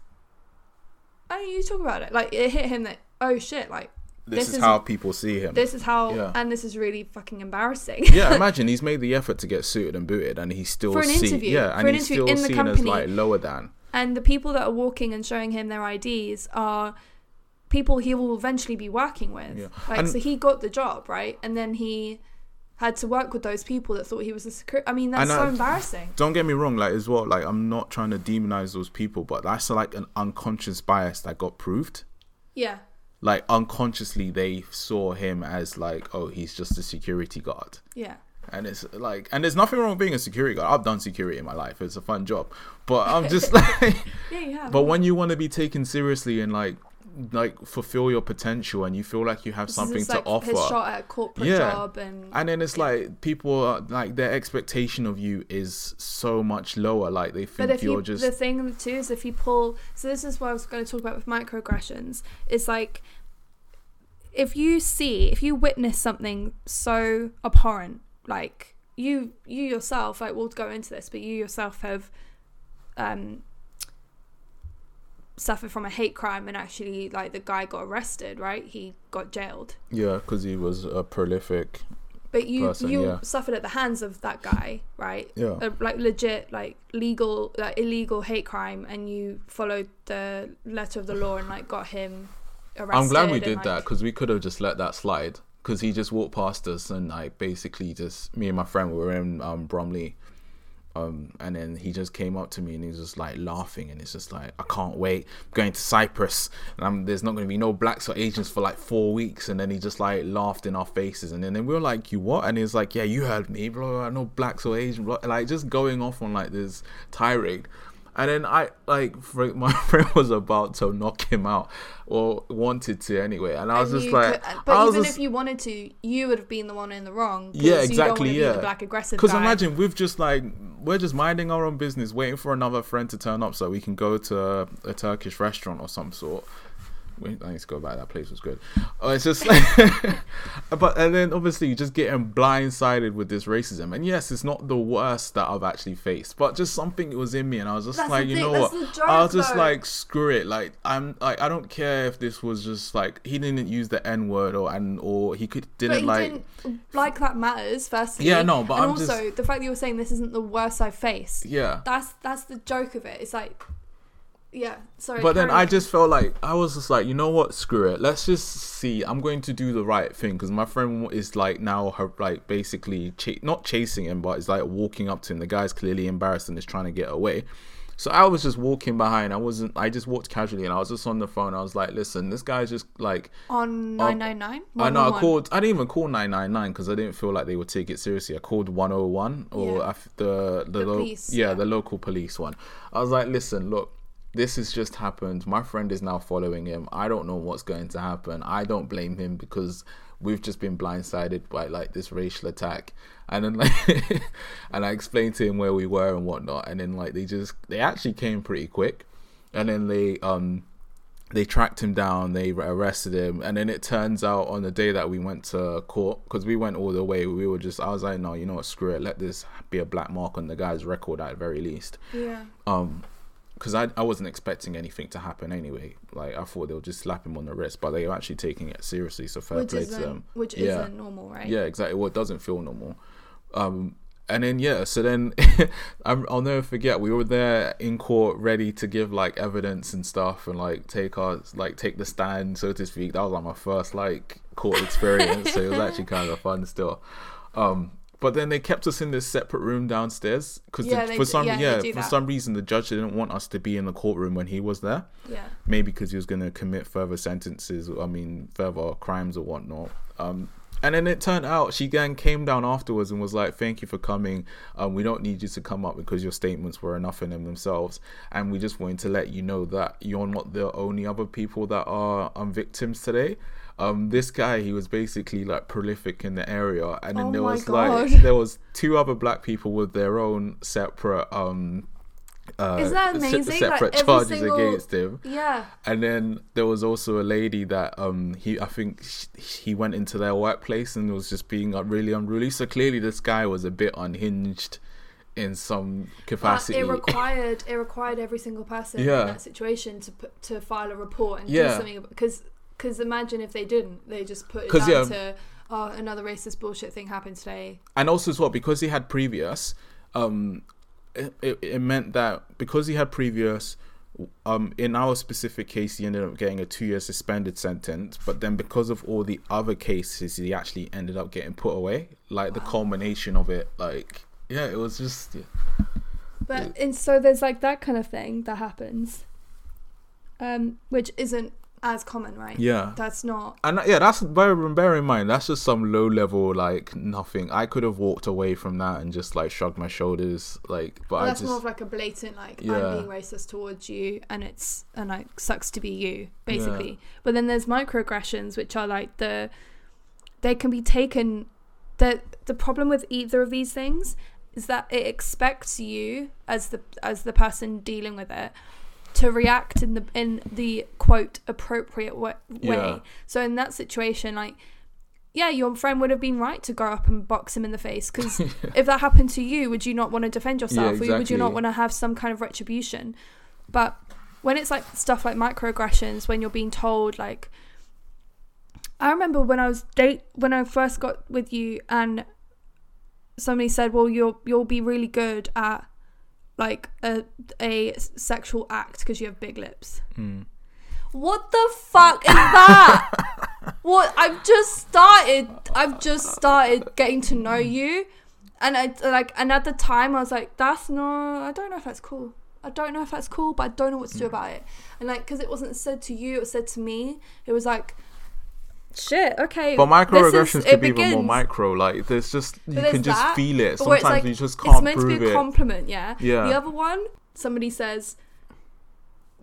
Know, you talk about it. Like it hit him that oh shit, like This, This is, is- how people see him. this is how, Yeah. and this is really fucking embarrassing. *laughs* yeah, *laughs* imagine he's made the effort to get suited and booted, and he's still For an seen, interview, yeah, for and an he's still in the seen as company. like lower than. And the people that are walking and showing him their IDs are people he will eventually be working with. Yeah. Like And- so he got the job, right? And then he had to work with those people that thought he was a security. I mean, that's I so embarrassing. Don't get me wrong, like as well, like I'm not trying to demonize those people, but that's like an unconscious bias that got proved. Yeah. Like unconsciously, they saw him as like, oh, he's just a security guard. Yeah. and it's like and there's nothing wrong with being a security guard i've done security in my life it's a fun job but i'm just *laughs* like Yeah, you *laughs* have. but when you want to be taken seriously and like like fulfill your potential and you feel like you have This something just, to like, offer His shot at a corporate Yeah. job and and then it's like people are like their expectation of you is so much lower like they think But if you're you, just the thing too is if you pull, so this is what I was going to talk about with microaggressions. It's like if you see, if you witness something so abhorrent, like you, you yourself, like we'll go into this, but you yourself have um, suffered from a hate crime, and actually, like the guy got arrested, right? He got jailed. yeah because he was a prolific But you Person, you yeah. suffered at the hands of that guy, right? Yeah. A, like legit, like legal, like illegal hate crime, and you followed the letter of the law and like got him. I'm glad we did like- that because we could have just let that slide. Because he just walked past us and like basically just me and my friend we were in um bromley um and then he just came up to me and he was just like laughing and it's just like i can't wait. I'm going to cyprus. And I'm, there's not going to be no blacks or asians for like four weeks. And then he just like laughed in our faces. And then, then we were like you what? And he was like yeah you heard me blah, no blacks or asians blah, like just going off on like this tirade and then I like *laughs* my friend was about to knock him out, or wanted to anyway, and I was and just like, could- uh, but I was even just, if you wanted to, you would have been the one in the wrong. yeah, You exactly, don't want be yeah. the black aggressive Because imagine we've just like we're just minding our own business, waiting for another friend to turn up so we can go to a, a Turkish restaurant or some sort. Wait, I need to go back. That place was good. Oh, it's just like, *laughs* but and then obviously you just getting blindsided with this racism. And yes, it's not the worst that I've actually faced, but just something was in me, and I was just That's like, you thing, know that's what? joke, I was just though. like, screw it. Like I'm like I don't care if this was just like he didn't use the N word or and or he could didn't he like. didn't like that matters. Firstly, Yeah, no, but and I'm also the fact that you're saying this isn't the worst I've faced. Yeah. That's that's the joke of it. It's like, yeah. Sorry. But then I just felt like I was just like, you know what, screw it. Let's just see. I'm going to do the right thing because my friend is like now her like basically ch- not chasing him, but is like walking up to him. The guy's clearly embarrassed and is trying to get away. So I was just walking behind. I wasn't. I just walked casually and I was just on the phone. I was like, listen, this guy's just like. on um, nine nine nine. I know. I oh called. I didn't even call nine nine nine because I didn't feel like they would take it seriously. I called one hundred one or Yeah. The the, The lo- police, yeah, yeah. the local police one. I was like, listen, look, this has just happened. My friend is now following him. I don't know what's going to happen. I don't blame him because we've just been blindsided by like this racial attack. And then like, *laughs* and I explained to him where we were and whatnot. And then like they just they actually came pretty quick. And then they um they tracked him down they arrested him and then it turns out on the day that we went to court because we went all the way we were just i was like no you know what screw it let this be a black mark on the guy's record at the very least Yeah. um because I, I wasn't expecting anything to happen anyway like i thought they'll just slap him on the wrist but they were actually taking it seriously so fair Which play to them which Yeah. isn't normal, right? yeah, exactly. Well, it doesn't feel normal. Um, and then yeah, so then *laughs* I'll never forget. We were there in court, ready to give like evidence and stuff, and like take our like take the stand, so to speak. That was like my first like court *laughs* experience, so it was actually kind of fun still. Um, but then they kept us in this separate room downstairs because Yeah, for some yeah, yeah for that. some reason the judge didn't want us to be in the courtroom when he was there. Yeah. maybe because he was going to commit further sentences i mean further crimes or whatnot. Um and then it turned out she then came down afterwards and was like thank you for coming. Um we don't need you to come up because your statements were enough in them themselves. And we just wanted to let you know that you're not the only other people that are um victims today um this guy he was basically like prolific in the area and then Oh there was God. like there was two other black people with their own separate um uh, Isn't that amazing? Like, separate every charges single- against him Yeah. and then there was also a lady that um he I think sh- he went into their workplace and was just being uh, really unruly. So clearly this guy was a bit unhinged in some But capacity. it *laughs* required it required every single person Yeah. in that situation to put to file a report and do something because because imagine if they didn't they just put it down yeah. to oh another racist bullshit thing happened today and also as well because he had previous um it, it, it meant that because he had previous um, in our specific case, he ended up getting a two-year suspended sentence. But then, because of all the other cases, he actually ended up getting put away. Like the culmination of it, like yeah, it was just yeah. But and so there's like that kind of thing that happens, um, which isn't as common, right? Yeah. That's not. And yeah, that's bear, bear in mind that's just some low level like nothing. I could have walked away from that and just like shrugged my shoulders, like. But Well, I that's just more of like a blatant like Yeah. I'm being racist towards you, and it's and like sucks to be you, basically. But then there's microaggressions, which are like the they can be taken. The the problem with either of these things is that it expects you as the as the person dealing with it to react in the in the quote appropriate wa- way. Yeah. So in that situation, like. Yeah, your friend would have been right to go up and box him in the face because *laughs* if that happened to you, would you not want to defend yourself? Or would you not want to have some kind of retribution? But when it's like stuff like microaggressions, when you're being told like, I remember when I was date when I first got with you, and somebody said, "Well, you'll you'll be really good at like a a sexual act because you have big lips." Mm. What the fuck is that? *laughs* what I've just started. I've just started getting to know you, and I like. And at the time, I was like, "That's no. I don't know if that's cool. I don't know if that's cool, but I don't know what to do about it." And like, because it wasn't said to you, it was said to me. It was like, "Shit, okay." But is- microaggressions it can be even more micro. Like there's just you there's can just that, feel it. Sometimes like, you just can't it's meant to be a it. compliment, yeah. Yeah. The other one, somebody says,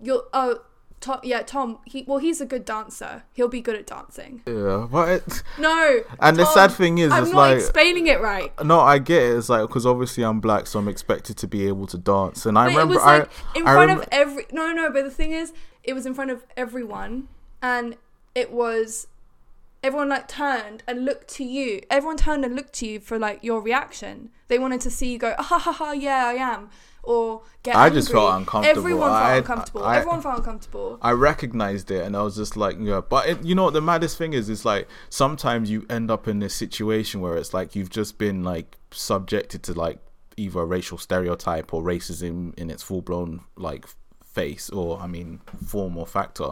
"You're oh." Tom, yeah, Tom. He well, he's a good dancer. He'll be good at dancing. yeah, but No, *laughs* and the sad thing is, I'm it's not like explaining it right. Uh, no, I get it. It's like because obviously I'm black, so I'm expected to be able to dance. And I remember like I in I front rem- of every. No, no. But the thing is, it was in front of everyone, and it was everyone like turned and looked to you. Everyone turned and looked to you for like your reaction. They wanted to see you go, ah, ha ha ha, yeah, I am, or get. I just angry. felt uncomfortable. Everyone felt I- uncomfortable. I- Everyone felt uncomfortable. I recognized it and I was just like, yeah. But it, you know what the maddest thing is? It's like sometimes you end up in this situation where it's like you've just been like subjected to like either a racial stereotype or racism in its full blown like face or I mean form or factor,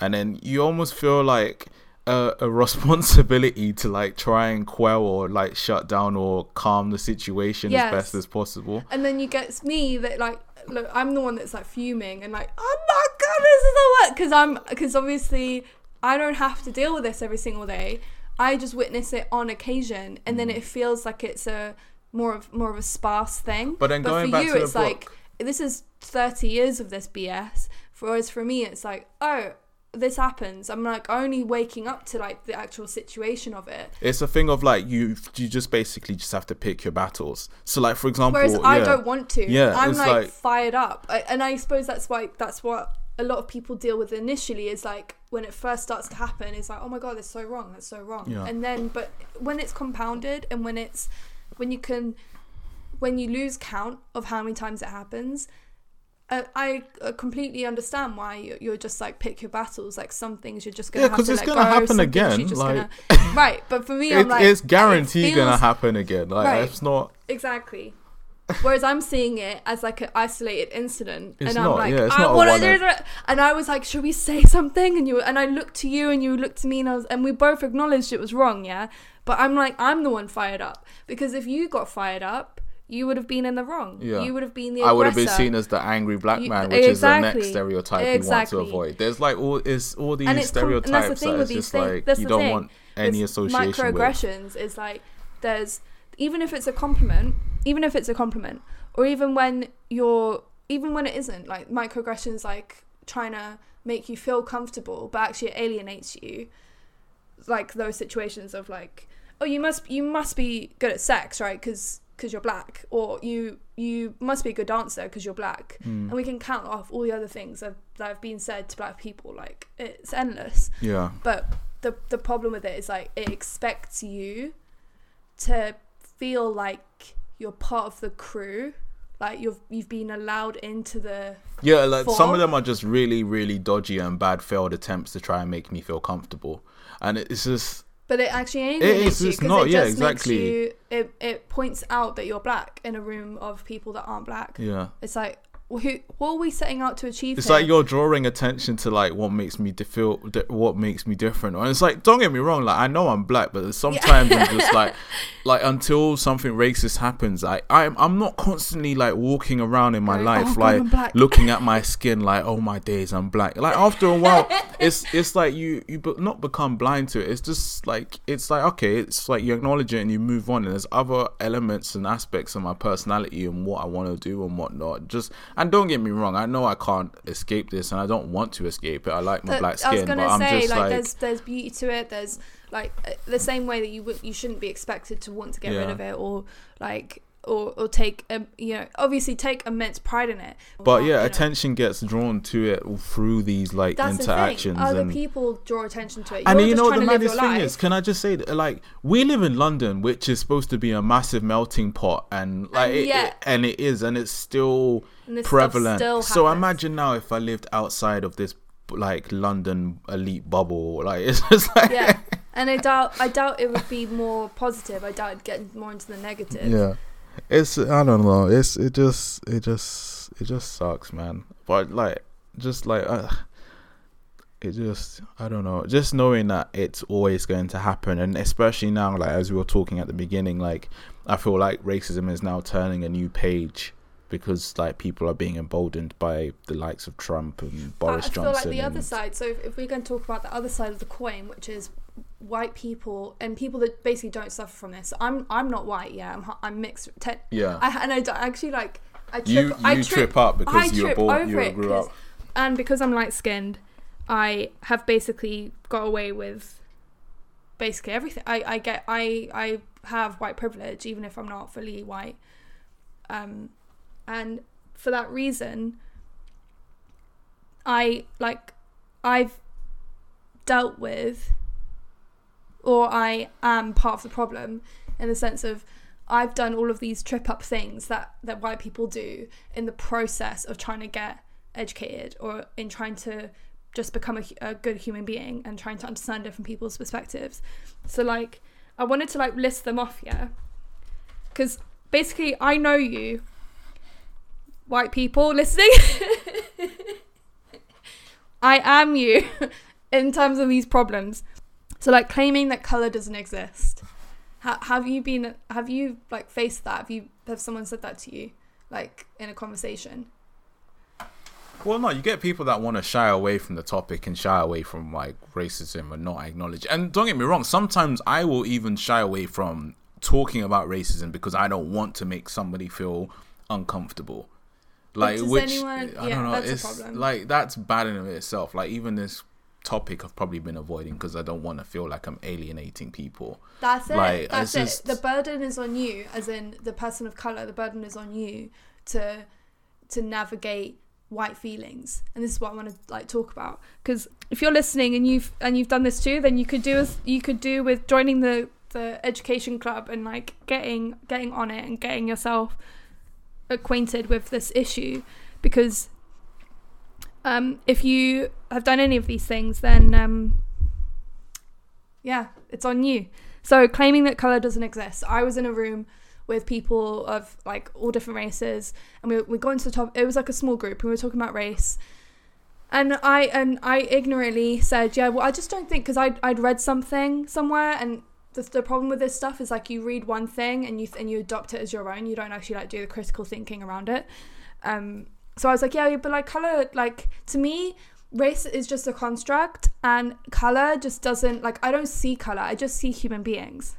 and then you almost feel like. A, a responsibility to like try and quell or like shut down or calm the situation Yes. as best as possible. And then you get me that like look, I'm the one that's like fuming and like, oh my god, this is the work because I'm because obviously I don't have to deal with this every single day. I just witness it on occasion, and Mm. then it feels like it's a more of more of a sparse thing. But then going for back you, to the it's like book- this is 30 years of this BS. Whereas for me, it's like, oh, this happens. I'm like only waking up to like the actual situation of it. It's a thing of like you you just basically just have to pick your battles. So like for example, Whereas I don't want to. Yeah, I'm like, like- fired up, I, and I suppose that's why that's what a lot of people deal with initially. Is like when it first starts to happen, it's like, oh my god, that's so wrong, that's so wrong. Yeah. And then, but when it's compounded, and when it's when you can, when you lose count of how many times it happens. I uh, completely understand why you- you're just like pick your battles. Like some things you're just gonna Yeah, have 'cause to it's let gonna go, happen some again, like- gonna- *laughs* right. But for me, *laughs* I'm It- like it's it guaranteed gonna happen again. Like Right. it's not. Exactly. Whereas I'm seeing it as like an isolated incident, It's and I'm not, like, yeah, it's I want to one-off. do. And I was like, should we say *laughs* something? And you and I looked to you, and you looked to me, and I was, and we both acknowledged it was wrong, yeah. But I'm like, I'm the one fired up because if you got fired up, you would have been in the wrong. Yeah. You would have been the. I would have been seen as the angry black You- man, which is the next stereotype Exactly. want to avoid. There's like all is all these And it's com- and that's the thing that with it's these just things- like that's you don't thing. want any With association with. microaggressions is like there's even if it's a compliment even if it's a compliment or even when you're even when it isn't like microaggressions like trying to make you feel comfortable but actually it alienates you like those situations of like oh you must you must be good at sex right because because you're black or you you must be a good dancer because you're black Hmm. and we can count off all the other things that, that have been said to black people like it's endless Yeah, but the the problem with it is like it expects you to feel like you're part of the crew like you've you've been allowed into the yeah. Like some of them are just really, really dodgy and bad failed attempts to try and make me feel comfortable, and it's just but it actually It alienates is, you it's 'cause not, it yeah, just exactly. makes you it, it points out that you're black in a room of people that aren't black yeah. it's like who what are we setting out to achieve? It's here? like you're drawing attention to like what makes me di- feel di- what makes me different, and it's like don't get me wrong, like I know I'm black, but sometimes I'm just *laughs* like, like until something racist happens, I I'm I'm not constantly like walking around in my Going, life "Oh, like I'm looking at my skin like oh my days I'm black. Like after a while, *laughs* it's it's like you you be- not become blind to it. It's just like it's like okay, it's like you acknowledge it and you move on. And there's other elements and aspects of my personality and what I want to do and whatnot. Just and don't get me wrong, I know I can't escape this and I don't want to escape it. I like my That- black I was gonna but I'm say just like, like, there's there's beauty to it. There's like uh, the same way that you would you shouldn't be expected to want to get rid of it or like or or take um, you know obviously take immense pride in it. but yeah, know. attention gets drawn to it through these like That's interactions the. Other and people draw attention to it. and You're you know what the to live your maddest thing life. is? Can I just say that, like, we live in London, which is supposed to be a massive melting pot, and like, And it, yet- it- and it is, and it's still And prevalent. still so imagine now if I lived outside of this like London elite bubble, like *laughs* it's just like yeah, and I doubt I doubt it would be more positive. I doubt it'd get more into the negative. Yeah, it's I don't know. It's it just it just it just sucks, man. But like, just like, uh, it just, I don't know. Just knowing that it's always going to happen, and especially now, like as we were talking at the beginning, like I feel like racism is now turning a new page because like people are being emboldened by the likes of Trump and Boris I feel Johnson. like the other side. So if, if we're going to talk about the other side of the coin, which is white people and people that basically don't suffer from this. I'm I'm not white. Yeah, I'm I'm mixed. Yeah, I and I don't- actually like I trip. you you I trip, up I because you were trip born, you grew up. and because I'm light skinned, I have basically got away with basically everything. I, I get I I have white privilege even if I'm not fully white. Um and for that reason I like I've dealt with or I am part of the problem in the sense of I've done all of these trip up things that that white people do in the process of trying to get educated or in trying to just become a, a good human being and trying to understand different people's perspectives. So like I wanted to like list them off, yeah. Cuz basically I know you white people listening. *laughs* I am you *laughs* in terms of these problems. So like claiming that color doesn't exist. Ha- have you been have you like faced that? Have you have someone said that to you like in a conversation? Well, no, you get people that want to shy away from the topic and shy away from like racism and not acknowledge. And don't get me wrong, sometimes I will even shy away from talking about racism because I don't want to make somebody feel uncomfortable. Like which anyone- I yeah, don't know, that's a it's problem. like that's bad in itself. Like even this topic I've probably been avoiding because I don't want to feel like I'm alienating people. That's it. Like, That's it. just- The burden is on you, as in the person of color. The burden is on you to to navigate white feelings, and this is what I want to like talk about. Because if you're listening and you've and you've done this too, then you could do as you could do with joining the the education club and like getting getting on it and getting yourself acquainted with this issue, because um, if you have done any of these things, then um, yeah, it's on you. So claiming that color doesn't exist. I was in a room with people of like all different races, and we we got into the top. It was like a small group, and we were talking about race. And I and I ignorantly said, yeah, well, I just don't think because I'd I'd read something somewhere, and the, the problem with this stuff is like you read one thing and you and you adopt it as your own. You don't actually like do the critical thinking around it. Um, so I was like, yeah, but like color, like to me, race is just a construct, and color just doesn't like. I don't see color. I just see human beings.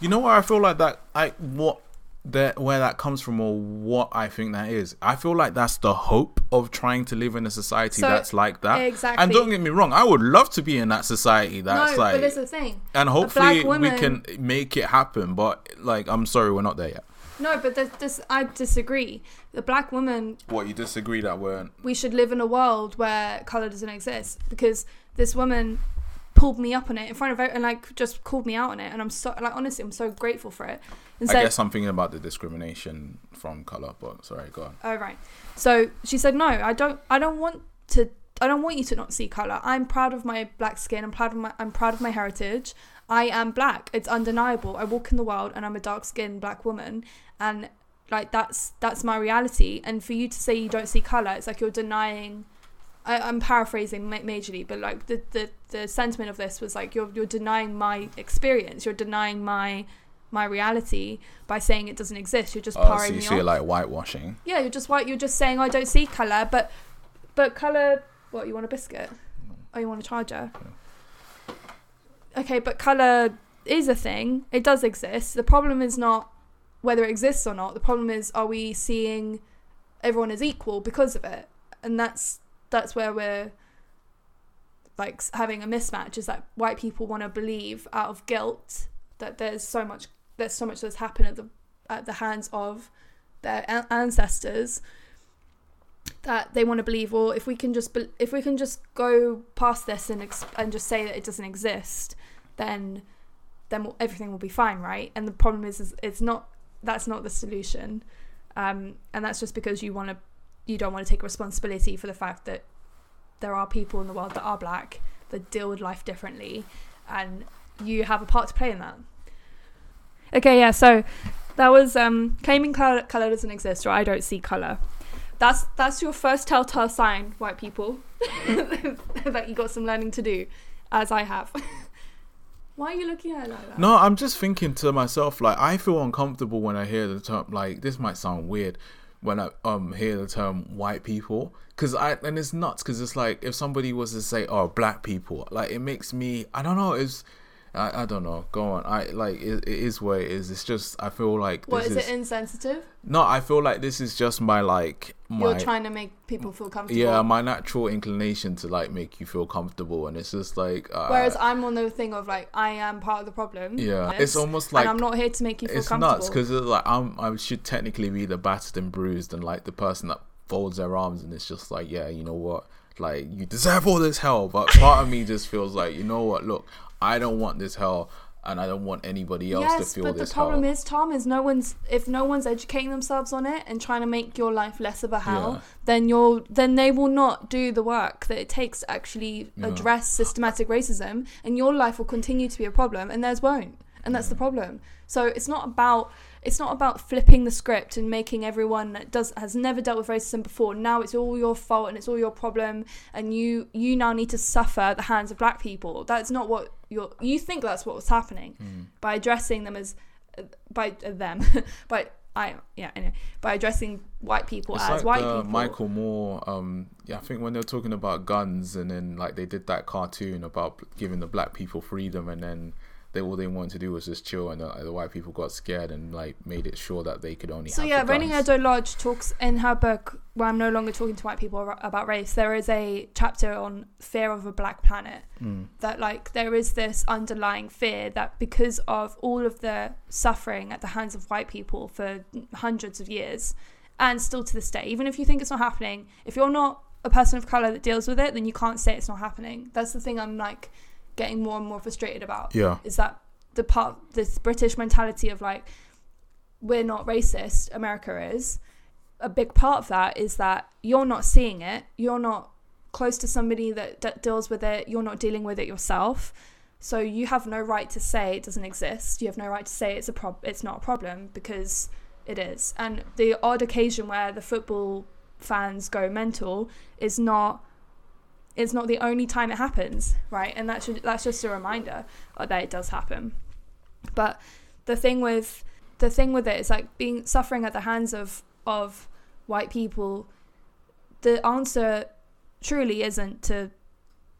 You know where I feel like that I what that where that comes from or what I think that is. I feel like that's the hope of trying to live in a society So, that's like that. exactly. And don't get me wrong, I would love to be in that society that's no, like but that's the thing. and hopefully black we can make it happen, but like I'm sorry we're not there yet. No, but this, this I disagree. The black woman, What you disagree that we're we should live in a world where color doesn't exist because this woman pulled me up on it in front of and like just called me out on it, and I'm so like honestly, I'm so grateful for it. And I said, guess I'm thinking about the discrimination from color, but sorry, go on. Oh right. So she said, "No, I don't. I don't want to. I don't want you to not see color. I'm proud of my black skin. I'm proud of my. I'm proud of my heritage. I am black. It's undeniable. I walk in the world and I'm a dark skinned black woman, and like that's that's my reality. And for you to say you don't see color it's like you're denying I, i'm paraphrasing majorly but like the, the the sentiment of this was like you're you're denying my experience. You're denying my my reality by saying it doesn't exist. You're just Oh, so powering you me see it off. like whitewashing. yeah you're just white you're just saying i don't see color but but color what you want a biscuit? Oh you want a charger? Okay but color is a thing. It does exist. The problem is not whether it exists or not the problem is are we seeing everyone as equal because of it? And that's that's where we're like having a mismatch is that white people want to believe out of guilt that there's so much there's so much that's happened at the at the hands of their an- ancestors that they want to believe well if we can just if we can just go past this and and just say that it doesn't exist then then everything will be fine right? And the problem is, is it's not that's not the solution. Um, and that's just because you want to you don't want to take responsibility for the fact that there are people in the world that are black that deal with life differently and you have a part to play in that. Okay yeah so that was um claiming color, color doesn't exist or i don't see color. That's that's your first telltale sign white people *laughs* that you got some learning to do as i have *laughs* why are you looking at it like that No, I'm just thinking to myself, like, I feel uncomfortable when I hear the term, like, this might sound weird when I um hear the term white people. Cause I, and it's nuts, cause it's like, if somebody was to say, oh, black people, like, it makes me, I don't know, it's, I, I don't know, go on. I, like, it, it is what it is. It's just, I feel like what this is it insensitive no, I feel like this is just my, like, my, you're trying to make people feel comfortable yeah, my natural inclination to, like, make you feel comfortable. And it's just like, uh, whereas i'm on the thing of like i am part of the problem yeah, Yes. it's almost like, and i'm not here to make you feel it's comfortable nuts because like I'm I should technically be the battered and bruised and like the person that folds their arms and it's just like yeah you know what like you deserve all this hell but part of me just feels like you know what look I don't want this hell and I don't want anybody else yes, to feel but the this problem hell. is, Tom, is no one's if no one's educating themselves on it and trying to make your life less of a hell, Yeah. then you're then they will not do the work that it takes to actually Yeah. address systematic racism, and your life will continue to be a problem, and theirs won't, and that's the mm. problem. So it's not about it's not about flipping the script and making everyone that does has never dealt with racism before now it's all your fault and it's all your problem and you you now need to suffer at the hands of black people that's not what you're you think that's what was happening Mm. by addressing them as uh, by uh, them *laughs* by I yeah anyway by addressing white people It's as like white people Michael Moore. Um, yeah, I think when they were talking about guns, and then like they did that cartoon about giving the black people freedom, and then they all they wanted to do was just chill, and the, the white people got scared and like made it sure that they could only. So have yeah, the Reni guns. Eddo-Lodge talks in her book "Where I'm No Longer Talking to White People About Race." There is a chapter on fear of a black planet. Mm. That like there is this underlying fear that because of all of the suffering at the hands of white people for hundreds of years, and still to this day, even if you think it's not happening, if you're not a person of color that deals with it, then you can't say it's not happening. That's the thing I'm like getting more and more frustrated about Yeah. is that the part this British mentality of like we're not racist, America is. A big part of that is that you're not seeing it, you're not close to somebody that, that deals with it, you're not dealing with it yourself. So you have no right to say it doesn't exist. You have no right to say it's a prob it's not a problem because it is. And the odd occasion where the football fans go mental is not it's not the only time it happens, right? And that's that's just a reminder that it does happen. But the thing with the thing with it is like being suffering at the hands of of white people. The answer truly isn't to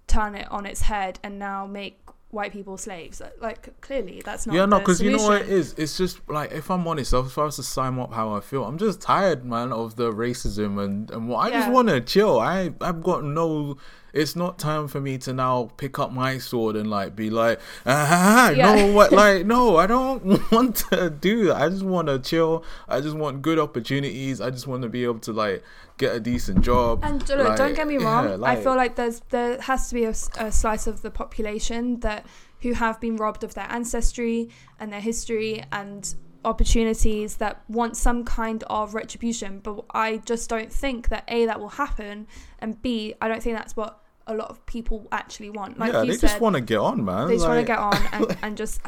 turn it on its head and now make white people slaves. Like clearly, that's not. yeah, no, because you know what it is. It's just like if I'm honest, if I was to sum up how I feel, I'm just tired, man, of the racism and and what I just want to chill. I I've got no. It's not time for me to now pick up my sword and like be like, ah, Yeah. no, what, *laughs* like, no, I don't *laughs* want to do that. I just want to chill. I just want good opportunities. I just want to be able to like get a decent job. And look, don't Like, get me yeah, wrong. I feel like there's there has to be a slice of the population that who have been robbed of their ancestry and their history and opportunities that want some kind of retribution. But I just don't think that a that will happen, and b I don't think that's what a lot of people actually want. Like yeah, you they said, just want to get on, man. they just want to get on and, *laughs* and just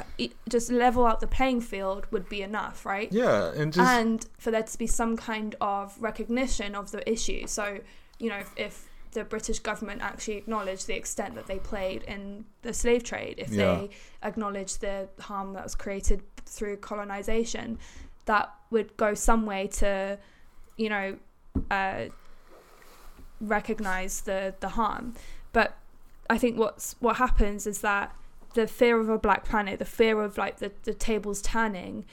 just level out the playing field would be enough, right? Yeah, and just and for there to be some kind of recognition of the issue. So, you know, if, if the British government actually acknowledged the extent that they played in the slave trade, if Yeah. they acknowledged the harm that was created through colonization, that would go some way to, you know, uh, recognize the the harm. But I think what's what happens is that the fear of a black planet, the fear of like the, the tables turning,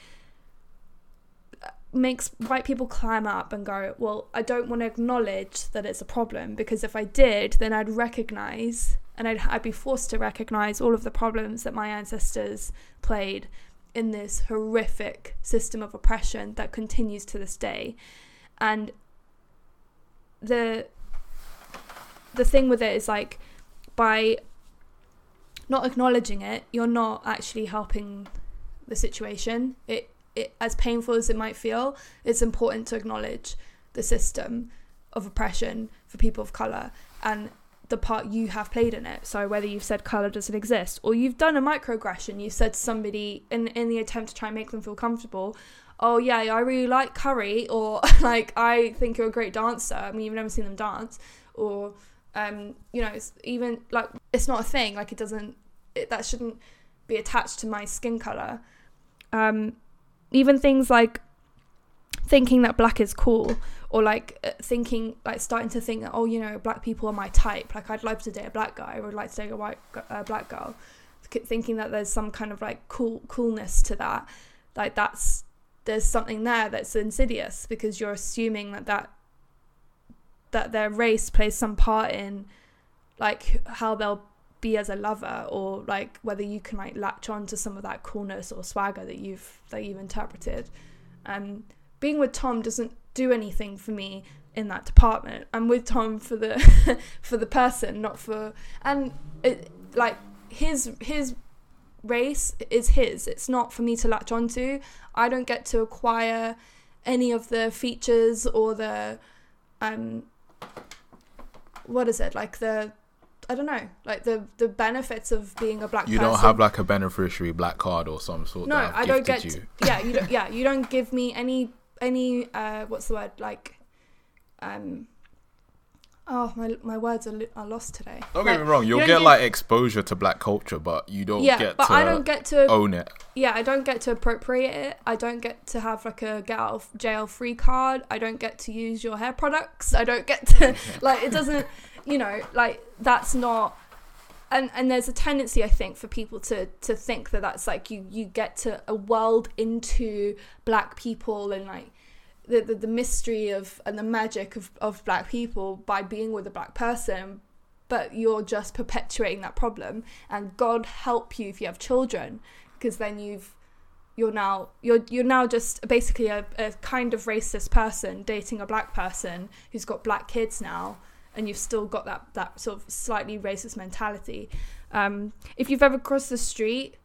uh, makes white people climb up and go, well, I don't want to acknowledge that it's a problem because if I did, then I'd recognize and I'd, I'd be forced to recognize all of the problems that my ancestors played in this horrific system of oppression that continues to this day. And the the thing with it is like by not acknowledging it, you're not actually helping the situation. It it as painful as it might feel, it's important to acknowledge the system of oppression for people of color and the part you have played in it. So whether you've said color doesn't exist or you've done a microaggression, you said to somebody in in the attempt to try and make them feel comfortable, oh yeah, I really like curry or *laughs* like I think you're a great dancer. I mean, you've never seen them dance or um, you know, it's even like it's not a thing. Like it doesn't it, that shouldn't be attached to my skin color. Um, even things like thinking that black is cool or like uh, thinking like starting to think that oh you know black people are my type like i'd like to date a black guy or i'd like to date a white uh, black girl thinking that there's some kind of like cool coolness to that like that's there's something there that's insidious because you're assuming that that that their race plays some part in like how they'll be as a lover or like whether you can like latch on to some of that coolness or swagger that you've that you've interpreted. Um being with tom doesn't do anything for me in that department. I'm with tom for the *laughs* for the person not for and it, like his his race is his. It's not for me to latch onto i don't get to acquire any of the features or the um what is it like the I don't know, like the the benefits of being a black you person. don't have like a beneficiary black card or some sort. no, I don't get. you. yeah, you *laughs* don't. Yeah, you don't give me any any. Uh, what's the word like? Um. Oh, my my words are, are lost today. Don't Like, get me wrong. You'll don't get like exposure to black culture, but you don't get. yeah, get but to I don't get to. own it. Yeah, I don't get to appropriate it. I don't get to have like a get out of jail free card. I don't get to use your hair products. I don't get to *laughs* *laughs* like it doesn't, you know, like that's not. And and there's a tendency I think for people to to think that that's like you you get to a world into black people and like the, the the mystery of and the magic of of black people by being with a black person but you're just perpetuating that problem and god help you if you have children because then you've you're now you're you're now just basically a, a kind of racist person dating a black person who's got black kids now and you've still got that that sort of slightly racist mentality um, if you've ever crossed the street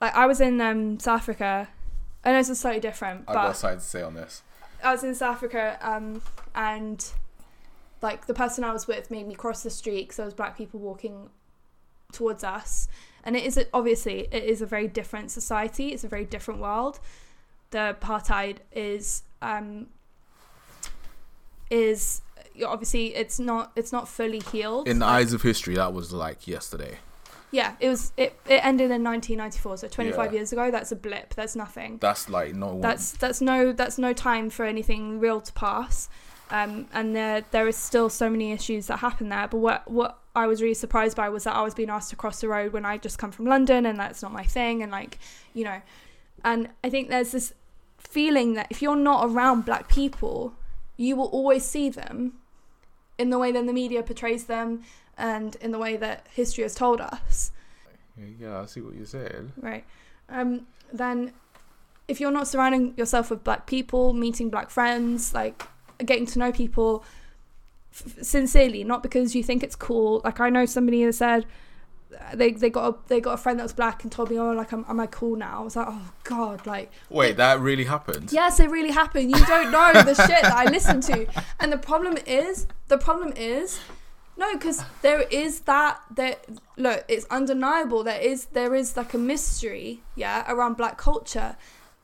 like i was in um, south africa I know it's slightly different I've but got something to say on this. I was in South Africa, um, and like the person I was with made me cross the street because there was black people walking towards us, and it is obviously it is a very different society. It's a very different world. The apartheid is um, is obviously it's not it's not fully healed. In the Like, eyes of history, that was like yesterday. Yeah, it was it, it ended in 1994, so 25 Yeah. years ago. That's a blip. That's nothing. That's like no one. that's that's no that's no time for anything real to pass um, and there there is still so many issues that happen there but what what I was really surprised by was that I was being asked to cross the road when I just come from London and that's not my thing and like you know and I think there's this feeling that if you're not around black people you will always see them in the way that the media portrays them and in the way that history has told us yeah, I see what you're saying. right um then if you're not surrounding yourself with black people meeting black friends like getting to know people f- sincerely not because you think it's cool like i know somebody that said uh, they they got a, they got a friend that was black and told me oh like am, am i cool now i was like oh god like Wait, that really happened. Yes, it really happened. You don't know the *laughs* shit that I listen to. And the problem is, the problem is, No, because there is that. There, look, it's undeniable. There is there is like a mystery, yeah, around black culture.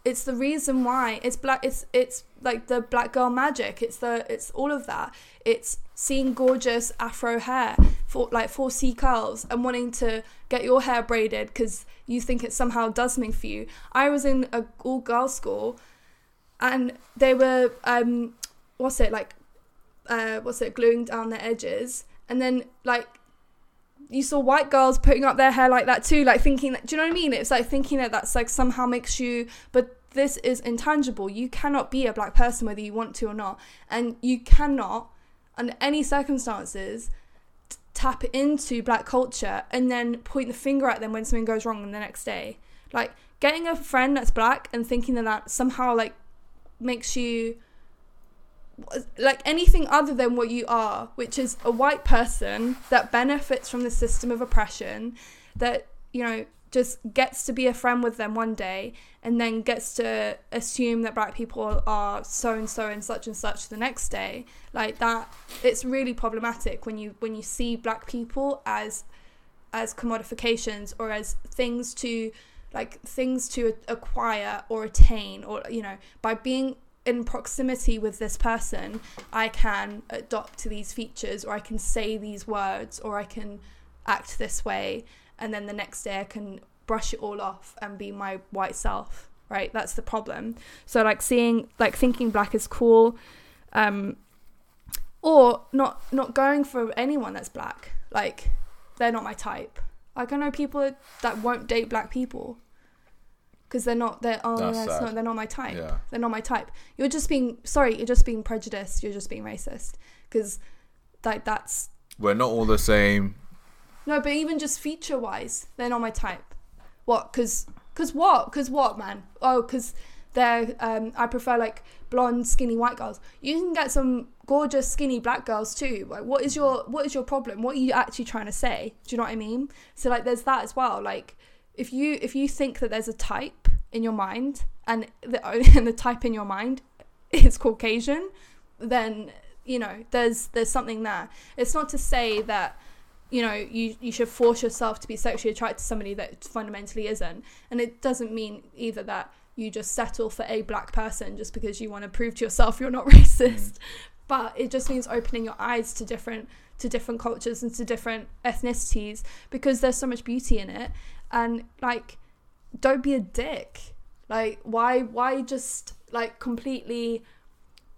It's the reason why it's black. It's it's like the black girl magic. It's the it's all of that. It's seeing gorgeous afro hair for like four C curls and wanting to get your hair braided because you think it somehow does something for you. I was in a all girls school, and they were um, what's it like, uh, what's it gluing down the edges and then like you saw white girls putting up their hair like that too like thinking that do you know what i mean? It's like thinking that that's like somehow makes you but this is intangible. You cannot be a black person whether you want to or not. And you cannot under any circumstances t- tap into black culture and then point the finger at them when something goes wrong the next day. Like getting a friend that's black and thinking that that somehow like makes you like anything other than what you are, which is a white person that benefits from the system of oppression, that, you know, just gets to be a friend with them one day and then gets to assume that black people are so and so and such and such the next day. Like that it's really problematic when you when you see black people as as commodifications or as things to like things to acquire or attain or you know by being in proximity with this person, I can adopt these features or I can say these words or I can act this way. And then the next day I can brush it all off and be my white self, right? That's the problem. So, like, seeing, like, thinking black is cool. Um, or not not going for anyone that's black like they're not my type like i know people that won't date black people because they're not they're oh That's it's not they're not my type. Yeah. they're not my type. You're just being sorry you're just being prejudiced. You're just being racist. Because like that's We're not all the same. no but even just feature wise they're not my type. What because because what? Because what man? Oh because they're um i prefer like blonde skinny white girls. You can get some gorgeous skinny black girls too. Like what is your what is your problem? What are you actually trying to say? Do you know what i mean? So like there's that as well. Like if you if you think that there's a type in your mind and the *laughs* and the type in your mind is caucasian then you know there's there's something there. It's not to say that you know you you should force yourself to be sexually attracted to somebody that fundamentally isn't. And it doesn't mean either that you just settle for a black person just because you want to prove to yourself you're not *laughs* racist. Mm. But it just means opening your eyes to different to different cultures and to different ethnicities because there's so much beauty in it and like don't be a dick. Like why why just like completely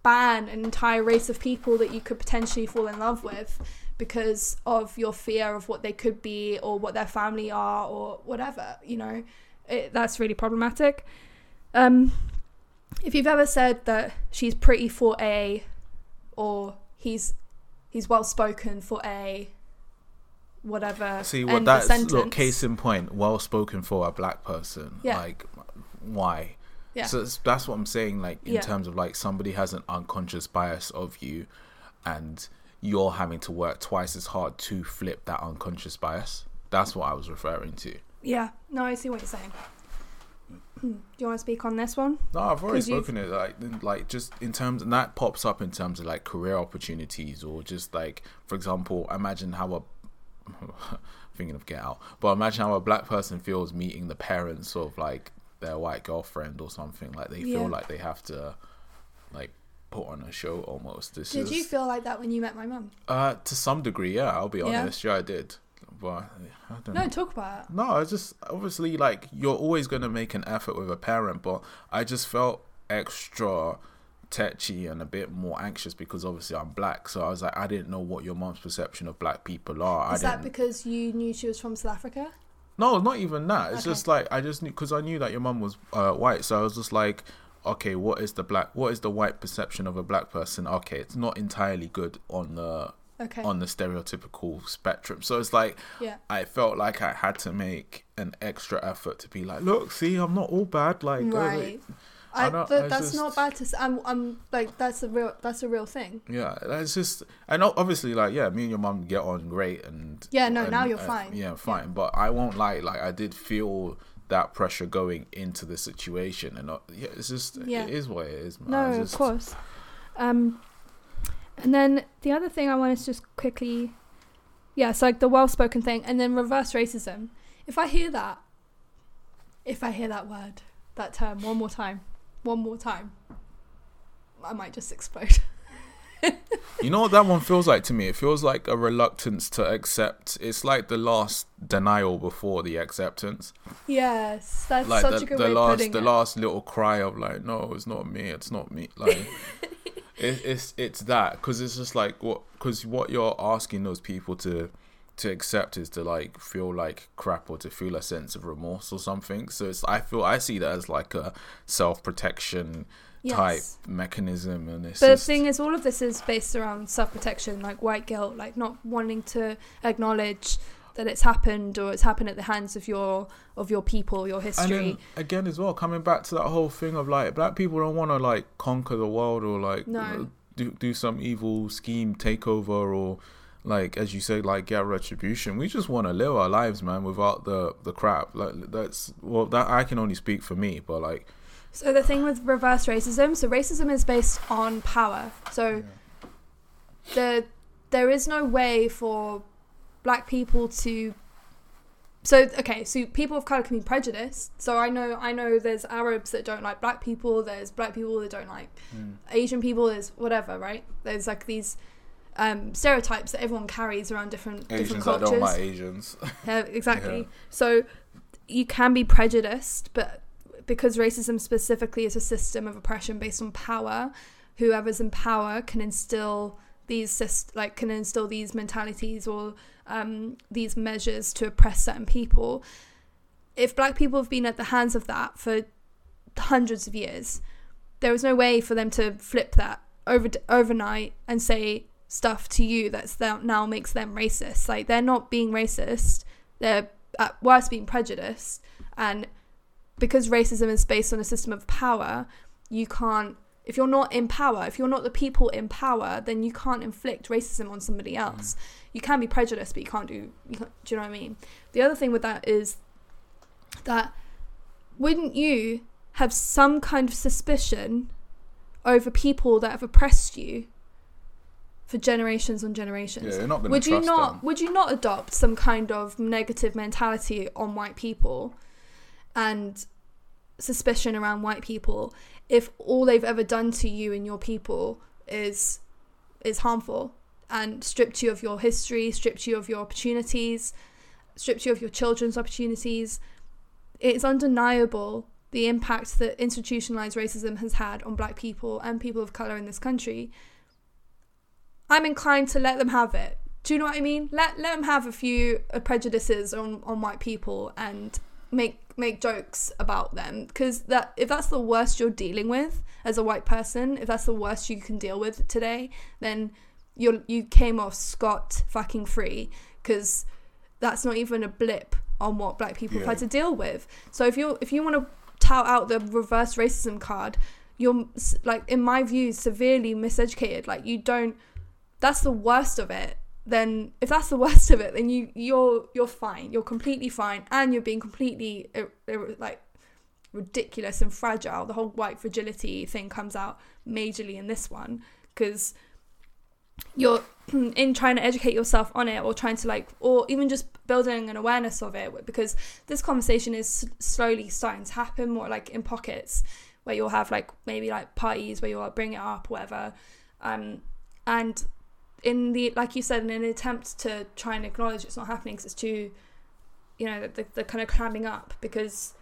ban an entire race of people that you could potentially fall in love with because of your fear of what they could be or what their family are or whatever you know? It, that's really problematic. Um if you've ever said that she's pretty for a or he's he's well spoken for a whatever See what that's look case in point. Well spoken for a black person. Yeah. Like why? yeah So that's what I'm saying. Like in Yeah. terms of like somebody has an unconscious bias of you, and you're having to work twice as hard to flip that unconscious bias. That's what I was referring to. yeah no i see what you're saying hmm. do you want to speak on this one No, I've already 'Cause you've- spoken it. Like, like just in terms, and that pops up in terms of like career opportunities, or just like, for example, imagine how a *laughs* thinking of Get Out, but imagine how a black person feels meeting the parents of like their white girlfriend or something. Like they Yeah. feel like they have to like put on a show almost. This did is you feel like that when you met my mum uh to some degree, yeah. I'll be Yeah? honest, yeah, I did, but I don't no know. talk about it No, it's just obviously like you're always gonna make an effort with a parent, but I just felt extra tetchy and a bit more anxious because obviously I'm black. So I was like, I didn't know what your mom's perception of black people are. is I that because you knew she was from south africa no, not even that. It's Okay. just like I just knew because I knew that your mom was uh, white. So I was just like, okay, what is the black? What is the white perception of a black person? Okay, it's not entirely good on the okay on the stereotypical spectrum. So it's like yeah I felt like I had to make an extra effort to be like, look, see, I'm not all bad. Like, uh, right I I, don't- th- I that's just- not bad to say. I'm, I'm like that's a real that's a real thing. yeah, that's just, I know obviously, like, yeah, me and your mom get on great, and Yeah, no, and- now you're and- fine. Yeah, fine. But I won't lie, like, I did feel that pressure going into the situation, and uh, yeah, it's just, Yeah. it is what it is. Man. No, It's of course. Um, and then the other thing I wanted to just quickly yeah, it's like the well spoken thing, and then reverse racism. If I hear that, if I hear that word, that term one more time, one more time, I might just explode. *laughs* You know what that one feels like to me? It feels like a reluctance to accept. It's like the last denial before the acceptance. yes, that's Like such the, a good the way last putting the it. last little cry of like, no, it's not me. It's not me. Like *laughs* it, it's it's that because it's just like what because what you're asking those people to to accept is to like feel like crap or to feel a sense of remorse or something. So it's I feel I see that as like a self protection type mechanism, and it's But the thing is, all of this is based around self protection, like white guilt, like not wanting to acknowledge that it's happened or it's happened at the hands of your of your people, your history. again, as well, coming back to that whole thing of like black people don't want to like conquer the world or like No. do do some evil scheme takeover or like as you say like get retribution. We just want to live our lives, man, without the the crap. Like that's well, that I can only speak for me, but like So the thing with reverse racism, so racism is based on power. So the there is no way for black people to so okay, so people of color can be prejudiced. So I know I know there's Arabs that don't like black people, there's black people that don't like mm. Asian people, there's whatever, right? There's like these um, stereotypes that everyone carries around different different Asians that cultures. don't like Asians. *laughs* Yeah, exactly. Yeah. So you can be prejudiced, but because racism specifically is a system of oppression based on power, whoever's in power can instill these like can instill these mentalities or um, these measures to oppress certain people. If black people have been at the hands of that for hundreds of years, there was no way for them to flip that over overnight and say stuff to you that's that now makes them racist. Like they're not being racist; they're at worst being prejudiced. And because racism is based on a system of power, you can't. If you're not in power, if you're not the people in power, then you can't inflict racism on somebody mm. else. You can be prejudiced, but you can't do. You can't, do you know what I mean? The other thing with that is that wouldn't you have some kind of suspicion over people that have oppressed you for generations on generations? yeah, you're not gonna would you trust not them. would you not adopt some kind of negative mentality on white people and suspicion around white people if all they've ever done to you and your people is is harmful and stripped you of your history stripped you of your opportunities stripped you of your children's opportunities it's undeniable the impact that institutionalized racism has had on black people and people of color in this country I'm inclined to let them have it. Do you know what I mean? Let let them have a few uh, prejudices on, on white people and make make jokes about them because that if that's the worst you're dealing with as a white person, if that's the worst you can deal with today, then you you came off scot fucking free because that's not even a blip on what black people have had to deal with. So if you if you want to tout out the reverse racism card, you're like in my view severely miseducated. Like you don't that's the worst of it then if that's the worst of it then you you're you're fine. You're completely fine and you're being completely like ridiculous and fragile. The whole white fragility thing comes out majorly in this one because you're *clears throat* in trying to educate yourself on it or trying to like or even just building an awareness of it because this conversation is slowly starting to happen more like in pockets where you'll have like maybe like parties where you'll bring it up whatever. Um and in the like you said in an attempt to try and acknowledge it's not happening because it's too you know the, the kind of clamming up because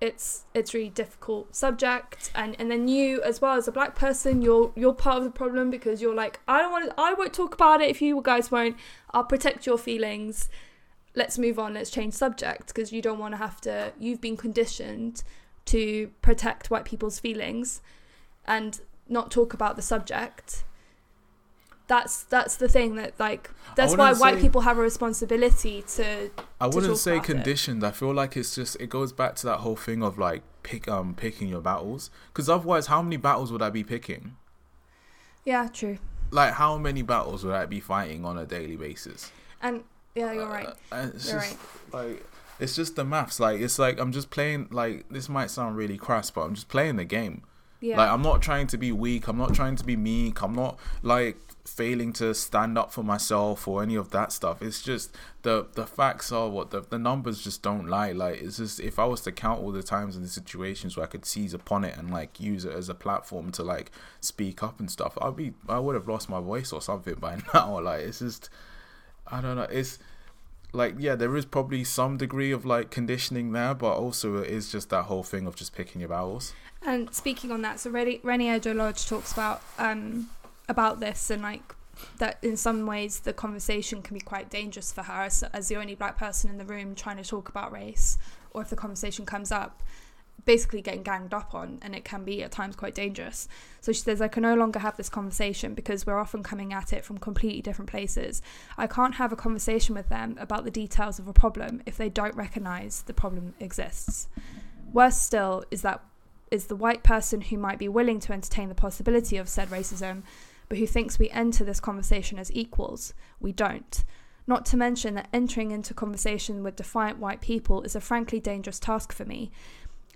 it's it's really difficult subject. And and then you as well as a black person you're you're part of the problem because you're like i don't want to i won't talk about it if you guys won't. I'll protect your feelings. Let's move on. Let's change subject. Because you don't want to have to you've been conditioned to protect white people's feelings and not talk about the subject that's that's the thing that like that's why white say- people have a responsibility to I wouldn't talk say about it. conditioned. I feel like it's just it goes back to that whole thing of like pick um picking your battles. Because otherwise, how many battles would I be picking? yeah true Like how many battles would I be fighting on a daily basis? and yeah you're right Uh, it's You're just like it's just the maths. Like it's like I'm just playing. Like this might sound really crass, but I'm just playing the game. Yeah. Like I'm not trying to be weak. I'm not trying to be meek. I'm not like failing to stand up for myself or any of that stuff. It's just the the facts are what the the numbers just don't lie. Like it's just if I was to count all the times and the situations where I could seize upon it and like use it as a platform to like speak up and stuff, I'd be I would have lost my voice or something by *laughs* now. Like it's just I don't know. It's like yeah, there is probably some degree of like conditioning there, but also it is just that whole thing of just picking your battles. And speaking on that, so Reni Eddo-Lodge talks about um, about this and like that in some ways the conversation can be quite dangerous for her as, as the only black person in the room trying to talk about race, or if the conversation comes up, basically getting ganged up on, and it can be at times quite dangerous. So she says, I can no longer have this conversation because we're often coming at it from completely different places. I can't have a conversation with them about the details of a problem if they don't recognize the problem exists. Worse still is that is the white person who might be willing to entertain the possibility of said racism, but who thinks we enter this conversation as equals. We don't. Not to mention that entering into conversation with defiant white people is a frankly dangerous task for me.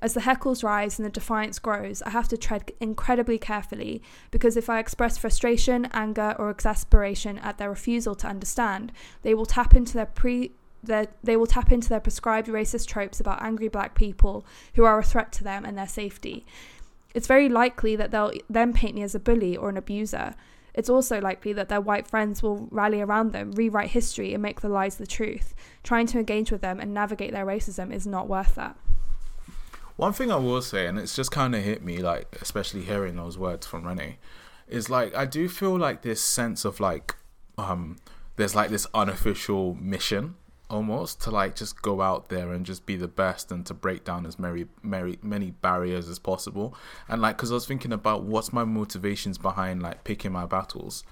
As the heckles rise and the defiance grows, I have to tread incredibly carefully because if I express frustration, anger, or exasperation at their refusal to understand, they will tap into their pre their, they will tap into their prescribed racist tropes about angry black people who are a threat to them and their safety. It's very likely that they'll then paint me as a bully or an abuser. It's also likely that their white friends will rally around them, rewrite history, and make the lies the truth. Trying to engage with them and navigate their racism is not worth that. One thing I will say, and it's just kind of hit me, like especially hearing those words from Reni, is like I do feel like this sense of like, um, there's like this unofficial mission almost to like just go out there and just be the best and to break down as many many many barriers as possible. And like because i was thinking about what's my motivations behind like picking my battles.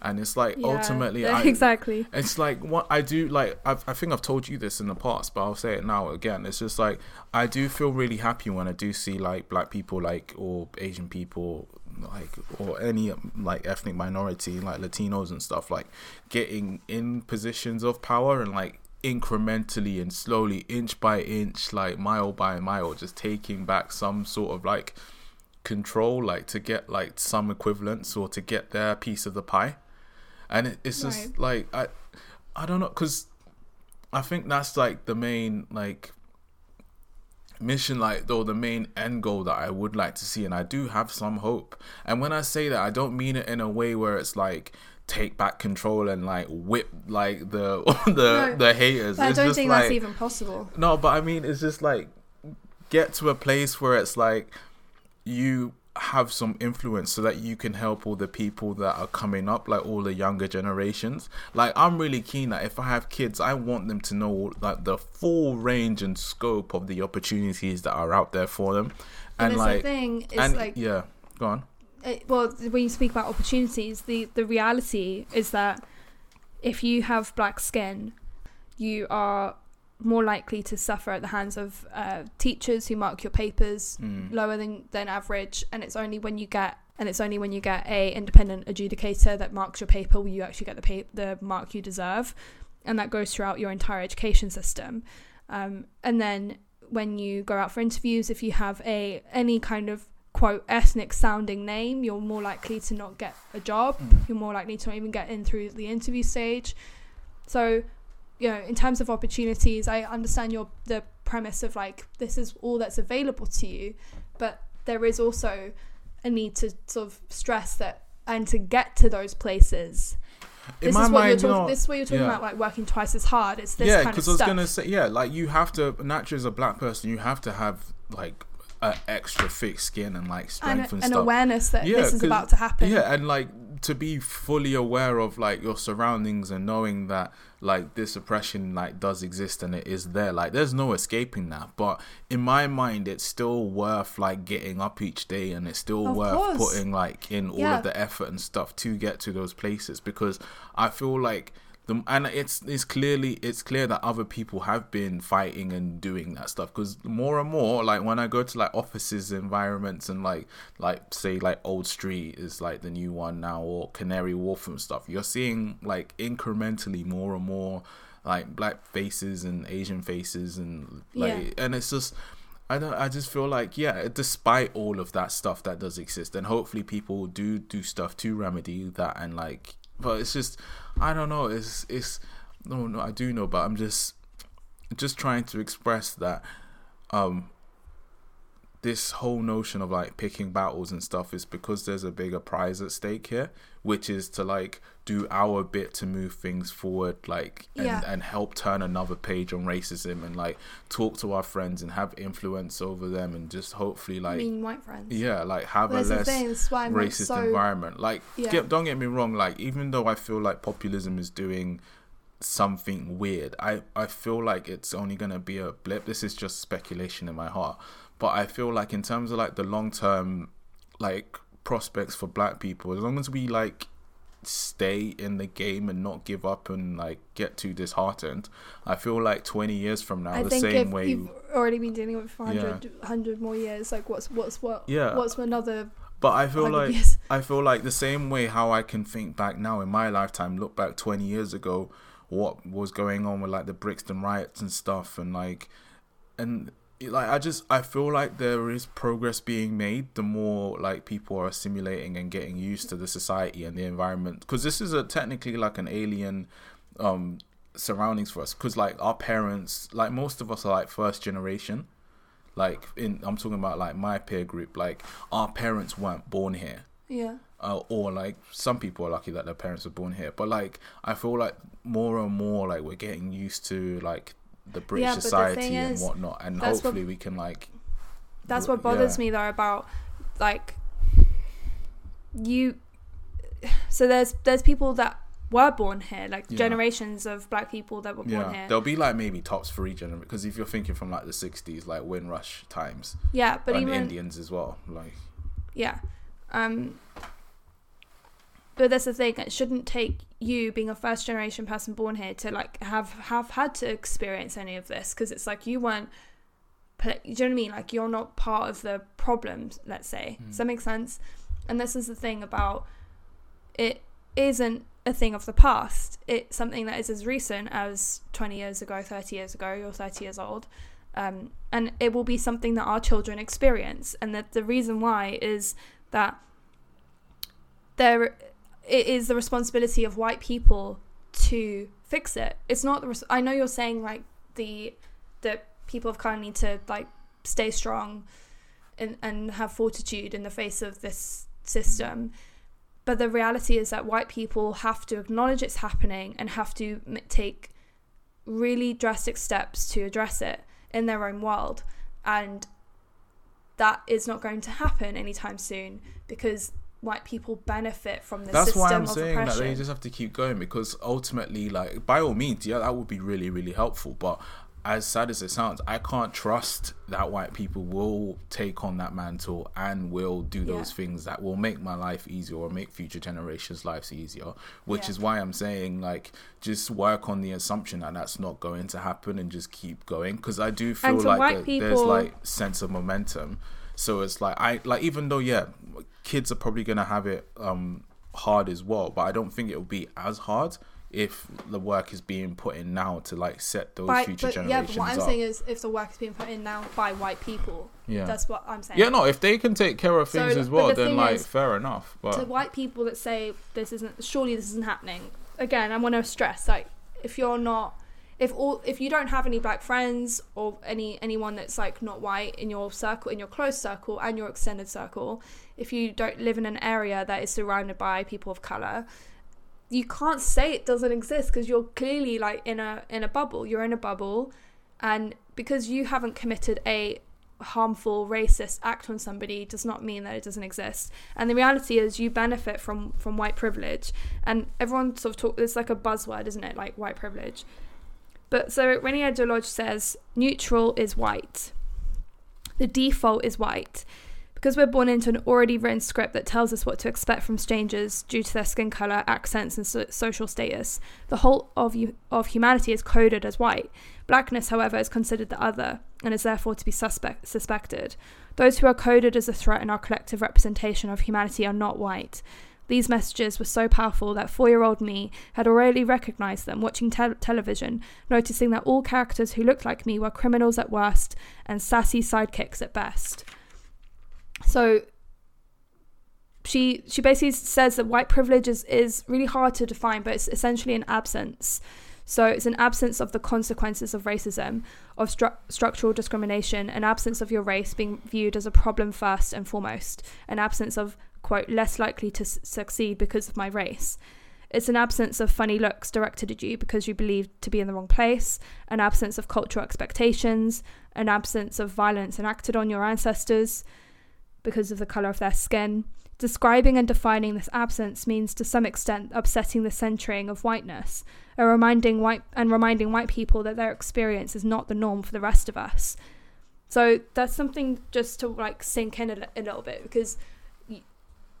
And it's like Yeah, ultimately *laughs* I, exactly. it's like what I do like I've, I think I've told you this in the past but I'll say it now again. It's just like I do feel really happy when I do see like black people like or Asian people like or any um, like ethnic minority like Latinos and stuff like getting in positions of power and like incrementally and slowly inch by inch like mile by mile just taking back some sort of like control like to get like some equivalence or to get their piece of the pie. And it, it's just Right. like i i don't know because i think that's like the main like mission like though the main end goal that i would like to see. And i do have some hope. And when i say that i don't mean it in a way where it's like take back control and like whip like the *laughs* the No, the haters I don't just think like that's even possible. no, but I mean, it's just like get to a place where it's like you have some influence so that you can help all the people that are coming up, like all the younger generations. Like, I'm really keen that if I have kids, I want them to know like the full range and scope of the opportunities that are out there for them. And, And like, the thing is and like yeah, go on. It, well, when you speak about opportunities, the the reality is that if you have black skin, you are more likely to suffer at the hands of uh, teachers who mark your papers Mm. lower than, than average, and it's only when you get and it's only when you get a independent adjudicator that marks your paper will you actually get the pa- the mark you deserve, and that goes throughout your entire education system. Um, and then when you go out for interviews, if you have a any kind of quote ethnic sounding name, you're more likely to not get a job. Mm. You're more likely to not even get in through the interview stage. So, you know, in terms of opportunities, I understand your the premise of like this is all that's available to you, but there is also a need to sort of stress that and to get to those places. In this is what mind, you're talking. no. This is what you're talking yeah. about, like working twice as hard. It's this yeah, kind of because I was stuff. gonna say, yeah, like you have to naturally as a black person, you have to have like an extra thick skin and like strength and, an stuff. awareness that Yeah, this is about to happen. Yeah, and like to be fully aware of like your surroundings and knowing that like this oppression like does exist and it is there. Like there's no escaping that. But in my mind, it's still worth like getting up each day and it's still Of worth course. putting like in all Yeah. of the effort and stuff to get to those places because I feel like. The, and it's it's clearly it's clear that other people have been fighting and doing that stuff because more and more like when I go to like offices environments and like like say like Old Street is like the new one now or Canary Wharf and stuff you're seeing like incrementally more and more like black faces and Asian faces and like and it's just I don't. I just feel like yeah, despite all of that stuff that does exist, and hopefully people do do stuff to remedy that, and like, but it's just, I don't know. It's it's no no. I do know, but I'm just just trying to express that um this whole notion of like picking battles and stuff is because there's a bigger prize at stake here, which is to like do our bit to move things forward, like and, Yeah. and help turn another page on racism and like talk to our friends and have influence over them and just hopefully like mean, white friends. yeah, like have Well, a less thing. That's why I'm like, racist so. environment. Like, Yeah. get, don't get me wrong. Like, even though I feel like populism is doing something weird, I I feel like it's only gonna be a blip. This is just speculation in my heart, but I feel like in terms of like the long term, like prospects for Black people, as long as we like stay in the game and not give up and like get too disheartened, I feel like twenty years from now, I the think same if way. you've already been dealing with it for 100, 100 more years, like what's what's what? Yeah. What's another But I feel like years? *laughs* I feel like the same way how I can think back now in my lifetime, look back 20 years ago, what was going on with like the Brixton riots and stuff, and like, and like I just I feel like there is progress being made. The more like people are assimilating and getting used to the society and the environment, because this is a technically like an alien um surroundings for us. Because like our parents, like most of us are like first generation like in I'm talking about like my peer group like our parents weren't born here Yeah. uh, or like some people are lucky that their parents were born here but like I feel like more and more like we're getting used to like the British Yeah, but the society and is, whatnot and that's what- hopefully we can like That's what bothers yeah. me though about like you so there's there's people that were born here, like Yeah. generations of black people that were born yeah here. there'll be like maybe tops three generation because if you're thinking from like the 60s like Windrush times Yeah, but and even Indians as well like yeah. Um but that's the thing, it shouldn't take you being a first generation person born here to like have have had to experience any of this because it's like you weren't do you know what I mean? Like you're not part of the problems, let's say. Does that make sense? And this is the thing about it isn't a thing of the past. It's something that is as recent as 20 years ago, 30 years ago, you're 30 years old. Um, and it will be something that our children experience. And that the reason why is that there it is the responsibility of white people to fix it. It's not the res- I know you're saying like the that people of color need to like stay strong and and have fortitude in the face of this system. But the reality is that white people have to acknowledge it's happening and have to take really drastic steps to address it in their own world. And that is not going to happen anytime soon because white people benefit from the that's system why I'm of saying that oppression. they just have to keep going because ultimately, like by all means, yeah, that would be really, really helpful. But as sad as it sounds, I can't trust that white people will take on that mantle and will do those Yeah. things that will make my life easier or make future generations' lives easier. Which Yeah. is why I'm saying like just work on the assumption that that's not going to happen and just keep going because I do feel like white there- there's like sense of momentum. So it's like I like even though yeah, kids are probably gonna have it um hard as well, but I don't think it will be as hard if the work is being put in now to like set those By- future but, yeah, but what I'm up. saying is if the work is being put in now by white people, yeah. that's what I'm saying. yeah, no, if they can take care of So, things as well, the then like is, fair enough. to white people that say this isn't surely this isn't happening again i want to stress like if you're not if all if you don't have any black friends or any anyone that's like not white in your circle in your close circle and your extended circle if you don't live in an area that is surrounded by people of color you can't say it doesn't exist because you're clearly like in a in a bubble. You're in a bubble and because you haven't committed a harmful racist act on somebody does not mean that it doesn't exist. And the reality is you benefit from from white privilege. And everyone sort of talk it's like a buzzword isn't it? Like white privilege. But so Reni Eddo-Lodge says neutral is white. The default is white because we're born into an already written script that tells us what to expect from strangers due to their skin color, accents, and so- social status. The whole of you- of humanity is coded as white. Blackness, however, is considered the other and is therefore to be suspect- suspected. Those who are coded as a threat in our collective representation of humanity are not white. These messages were so powerful that four year old me had already recognized them watching te- television, noticing that all characters who looked like me were criminals at worst and sassy sidekicks at best. So she she basically says that white privilege is, is really hard to define, but it's essentially an absence. So it's an absence of the consequences of racism, of stru- structural discrimination, an absence of your race being viewed as a problem first and foremost, an absence of, quote, less likely to s- succeed because of my race. It's an absence of funny looks directed at you because you believe to be in the wrong place, an absence of cultural expectations, an absence of violence enacted on your ancestors because of the colour of their skin. Describing and defining this absence means to some extent upsetting the centering of whiteness, or reminding white and reminding white people that their experience is not the norm for the rest of us. So that's something just to like sink in a, a little bit because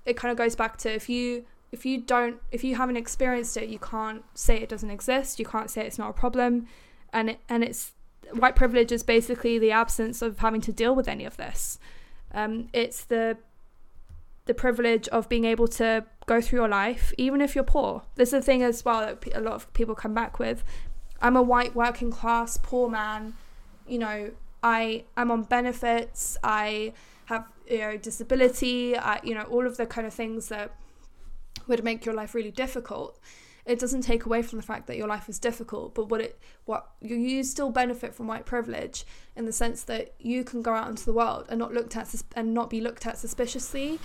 it kind of goes back to if you if you don't if you haven't experienced it, you can't say it doesn't exist. You can't say it's not a problem, and it, and it's white privilege is basically the absence of having to deal with any of this. Um, it's the the privilege of being able to go through your life, even if you're poor. This is the thing as well that a lot of people come back with. I'm a white working class poor man. You know, I am on benefits. I have you know disability. I, you know all of the kind of things that would make your life really difficult. It doesn't take away from the fact that your life is difficult, but what it what you, you still benefit from white privilege in the sense that you can go out into the world and not looked at and not be looked at suspiciously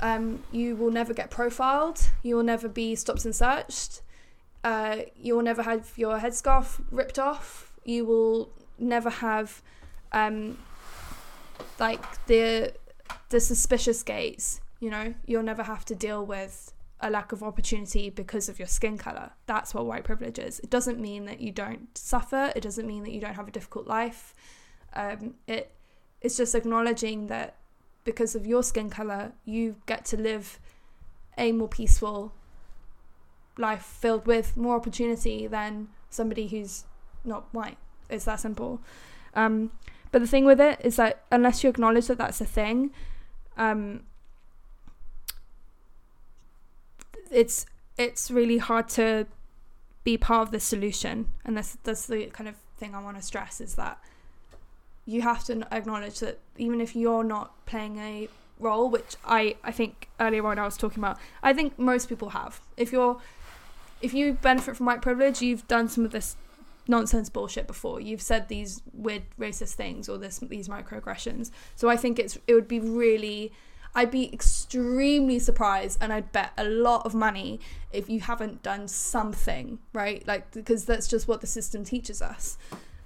um, you will never get profiled. You will never be stopped and searched. Uh, you will never have your headscarf ripped off. You will never have um, like the the suspicious gaze. You know, you'll never have to deal with a lack of opportunity because of your skin color. That's what white privilege is. It doesn't mean that you don't suffer. It doesn't mean that you don't have a difficult life. Um, it it's just acknowledging that because of your skin color, you get to live a more peaceful life filled with more opportunity than somebody who's not white. It's that simple. Um, but the thing with it is that unless you acknowledge that that's a thing, um, it's it's really hard to be part of the solution. And that's that's the kind of thing I want to stress is that you have to acknowledge that even if you're not playing a role, which I, I think earlier on I was talking about, I think most people have. If you're if you benefit from white privilege, you've done some of this nonsense bullshit before. You've said these weird racist things or this these microaggressions. So I think it's it would be really I'd be extremely surprised and I'd bet a lot of money if you haven't done something, right? Like because that's just what the system teaches us.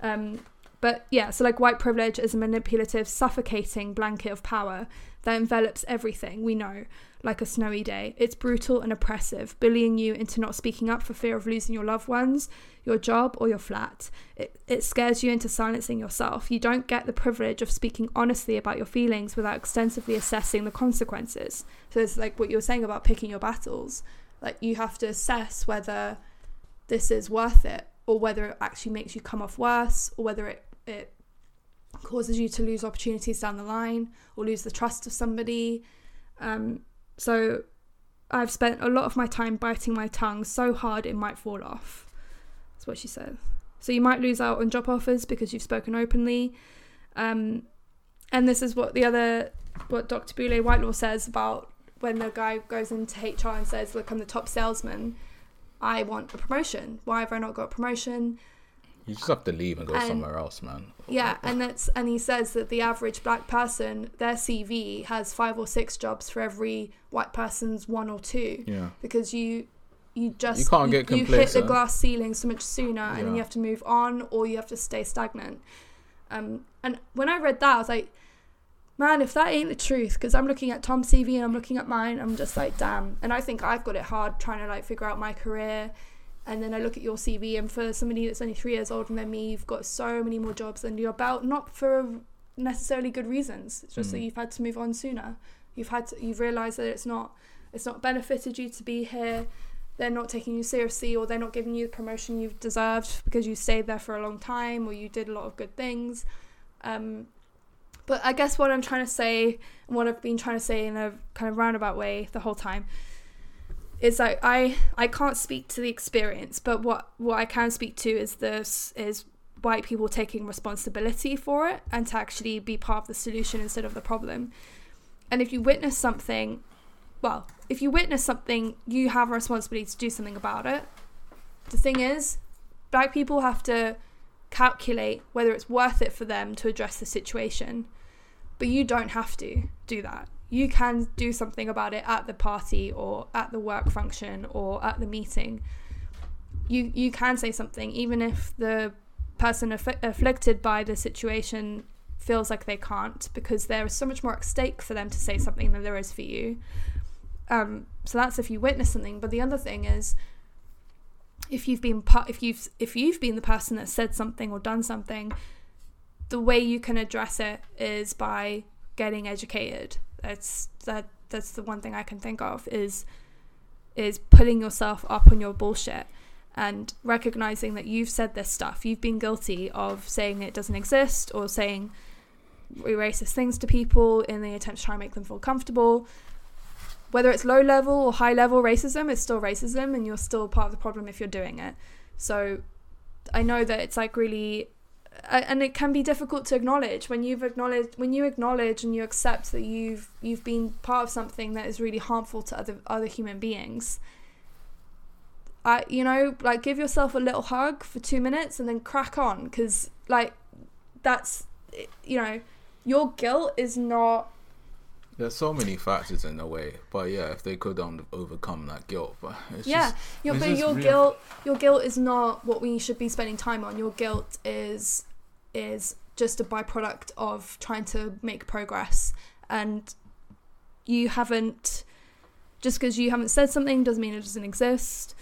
Um, but yeah, so like white privilege is a manipulative, suffocating blanket of power that envelops everything we know, like a snowy day. It's brutal and oppressive, bullying you into not speaking up for fear of losing your loved ones, your job, or your flat. It, it scares you into silencing yourself. You don't get the privilege of speaking honestly about your feelings without extensively assessing the consequences. So it's like what you were saying about picking your battles. Like you have to assess whether this is worth it or whether it actually makes you come off worse or whether it it causes you to lose opportunities down the line or lose the trust of somebody. Um, so I've spent a lot of my time biting my tongue so hard it might fall off. That's what she says. So you might lose out on job offers because you've spoken openly. Um, and this is what the other, what Dr. Boulé Whytelaw says about when the guy goes into HR and says, Look, I'm the top salesman. I want a promotion. Why have I not got a promotion? You just have to leave and go And- somewhere else, man. Yeah, and that's and he says that the average black person, their CV has five or six jobs for every white person's one or two. Yeah. Because you you just You can't get you hit the glass ceiling so much sooner and then you have to move on or you have to stay stagnant. Um and when I read that I was like Man, if that ain't the truth, because I'm looking at Tom's CV and I'm looking at mine, I'm just like, damn. And I think I've got it hard trying to like figure out my career and then I look at your CV, and for somebody that's only three years older than me, you've got so many more jobs under your belt, not for necessarily good reasons. It's just that Mm. you've had to move on sooner. You've had to, you've realised that it's not it's not benefited you to be here. They're not taking you seriously, or they're not giving you the promotion you've deserved because you stayed there for a long time, or you did a lot of good things. Um, but I guess what I'm trying to say, and what I've been trying to say in a kind of roundabout way the whole time, it's like I I can't speak to the experience, but what what I can speak to is this is white people taking responsibility for it and to actually be part of the solution instead of the problem. And if you witness something, well, if you witness something, you have a responsibility to do something about it. The thing is, black people have to calculate whether it's worth it for them to address the situation. But you don't have to do that. You can do something about it at the party or at the work function or at the meeting. You you can say something even if the person aff- afflicted by the situation feels like they can't because there is so much more at stake for them to say something than there is for you. Um, so that's if you witness something. But the other thing is, if you've been part, if you've if you've been the person that said something or done something, the way you can address it is by getting educated. That's that that's the one thing I can think of is is putting yourself up on your bullshit and recognizing that you've said this stuff. You've been guilty of saying it doesn't exist or saying racist things to people in the attempt to try and make them feel comfortable. Whether it's low level or high level racism, it's still racism and you're still part of the problem if you're doing it. So I know that it's like really and it can be difficult to acknowledge when you've acknowledged when you acknowledge and you accept that you've you've been part of something that is really harmful to other other human beings I, you know, like give yourself a little hug for two minutes and then crack on because, like, that's, you know, your guilt is not. There's so many factors in the way, but yeah, if they could um, overcome that guilt, but yeah, just, your, but your real... guilt, your guilt is not what we should be spending time on. Your guilt is is just a byproduct of trying to make progress, and you haven't. Just because you haven't said something doesn't mean it doesn't exist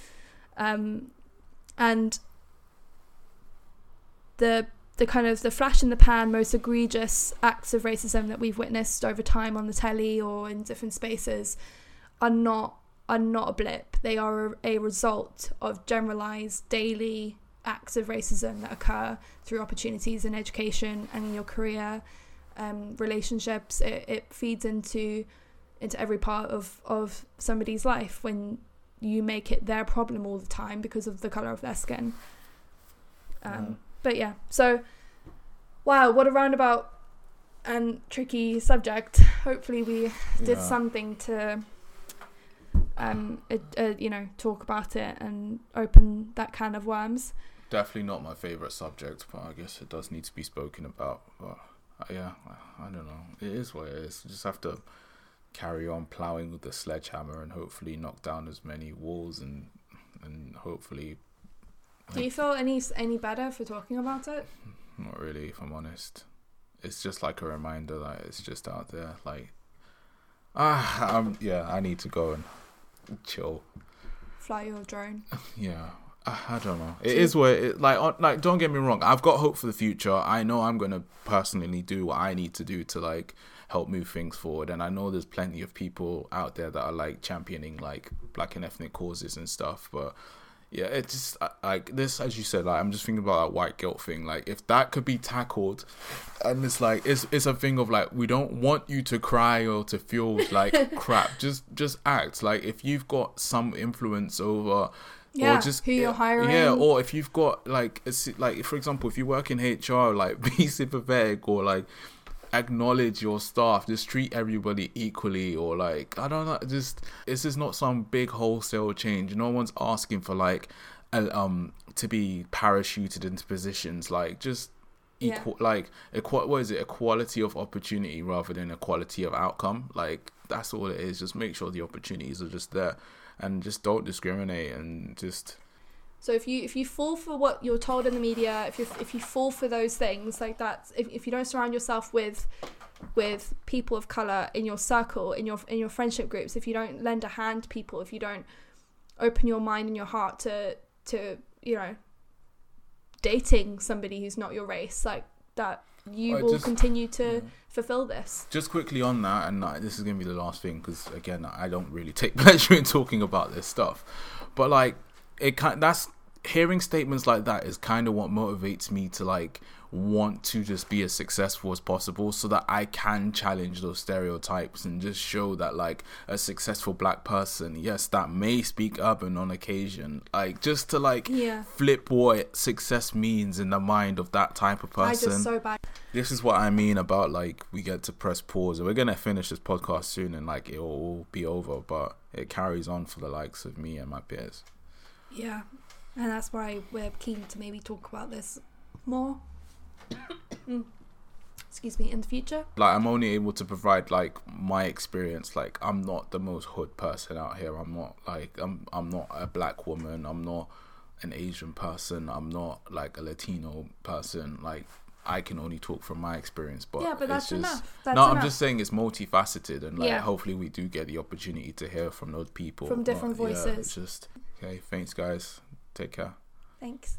um, and the the kind of the flash in the pan most egregious acts of racism that we've witnessed over time on the telly or in different spaces are not are not a blip they are a, a result of generalized daily acts of racism that occur through opportunities in education and in your career um, relationships it, it feeds into into every part of of somebody's life when you make it their problem all the time because of the color of their skin. Um, yeah. But yeah, so wow, what a roundabout and tricky subject. Hopefully, we did yeah. something to, um, you know, talk about it and open that can of worms. Definitely not my favorite subject, but I guess it does need to be spoken about. But uh, yeah, I don't know. It is what it is. You just have to carry on plowing with the sledgehammer and hopefully knock down as many walls and and hopefully. Do you feel any any better for talking about it? Not really, if I'm honest. It's just like a reminder that it's just out there. Like, ah, I'm yeah. I need to go and chill. Fly your drone. *laughs* Yeah, I don't know. It is what it like. Like, don't get me wrong. I've got hope for the future. I know I'm gonna personally do what I need to do to like help move things forward. And I know there's plenty of people out there that are like championing like black and ethnic causes and stuff. But yeah, it's just like this, as you said. Like I'm just thinking about that white guilt thing. Like if that could be tackled, and it's like it's it's a thing of like we don't want you to cry or to feel *laughs* like crap. Just just act like if you've got some influence over yeah, or just who you're hiring. Yeah, or if you've got like like for example, if you work in HR, like *laughs* be sympathetic or like acknowledge your staff just treat everybody equally or like i don't know just it's just not some big wholesale change. No one's asking for like a, um to be parachuted into positions like just equal yeah. like equal what is it? Equality of opportunity rather than equality of outcome. Like that's all it is. Just make sure the opportunities are just there and just don't discriminate and just so if you if you fall for what you're told in the media, if you if you fall for those things like that, if, if you don't surround yourself with with people of color in your circle, in your in your friendship groups, if you don't lend a hand to people, if you don't open your mind and your heart to to you know dating somebody who's not your race, like that, you I will just, continue to yeah. fulfill this. Just quickly on that, and uh, this is gonna be the last thing because again, I don't really take *laughs* pleasure in talking about this stuff, but like it kind that's hearing statements like that is kind of what motivates me to like want to just be as successful as possible so that I can challenge those stereotypes and just show that like a successful black person, yes, that may speak urban on occasion, like just to like Yeah. flip what success means in the mind of that type of person. so. This is what I mean about like we get to press pause. And we're gonna finish this podcast soon and like it will all be over, but it carries on for the likes of me and my peers. Yeah, and that's why we're keen to maybe talk about this more. Mm. Excuse me, in the future. Like I'm only able to provide like my experience. Like I'm not the most hood person out here. I'm not like I'm I'm not a black woman. I'm not an Asian person. I'm not like a Latino person. Like I can only talk from my experience. But yeah, but that's just, enough. That's no, enough. I'm just saying it's multifaceted, and like Yeah. hopefully we do get the opportunity to hear from those people From different Not- yeah, voices. it's just okay. Thanks, guys. Take care. Thanks.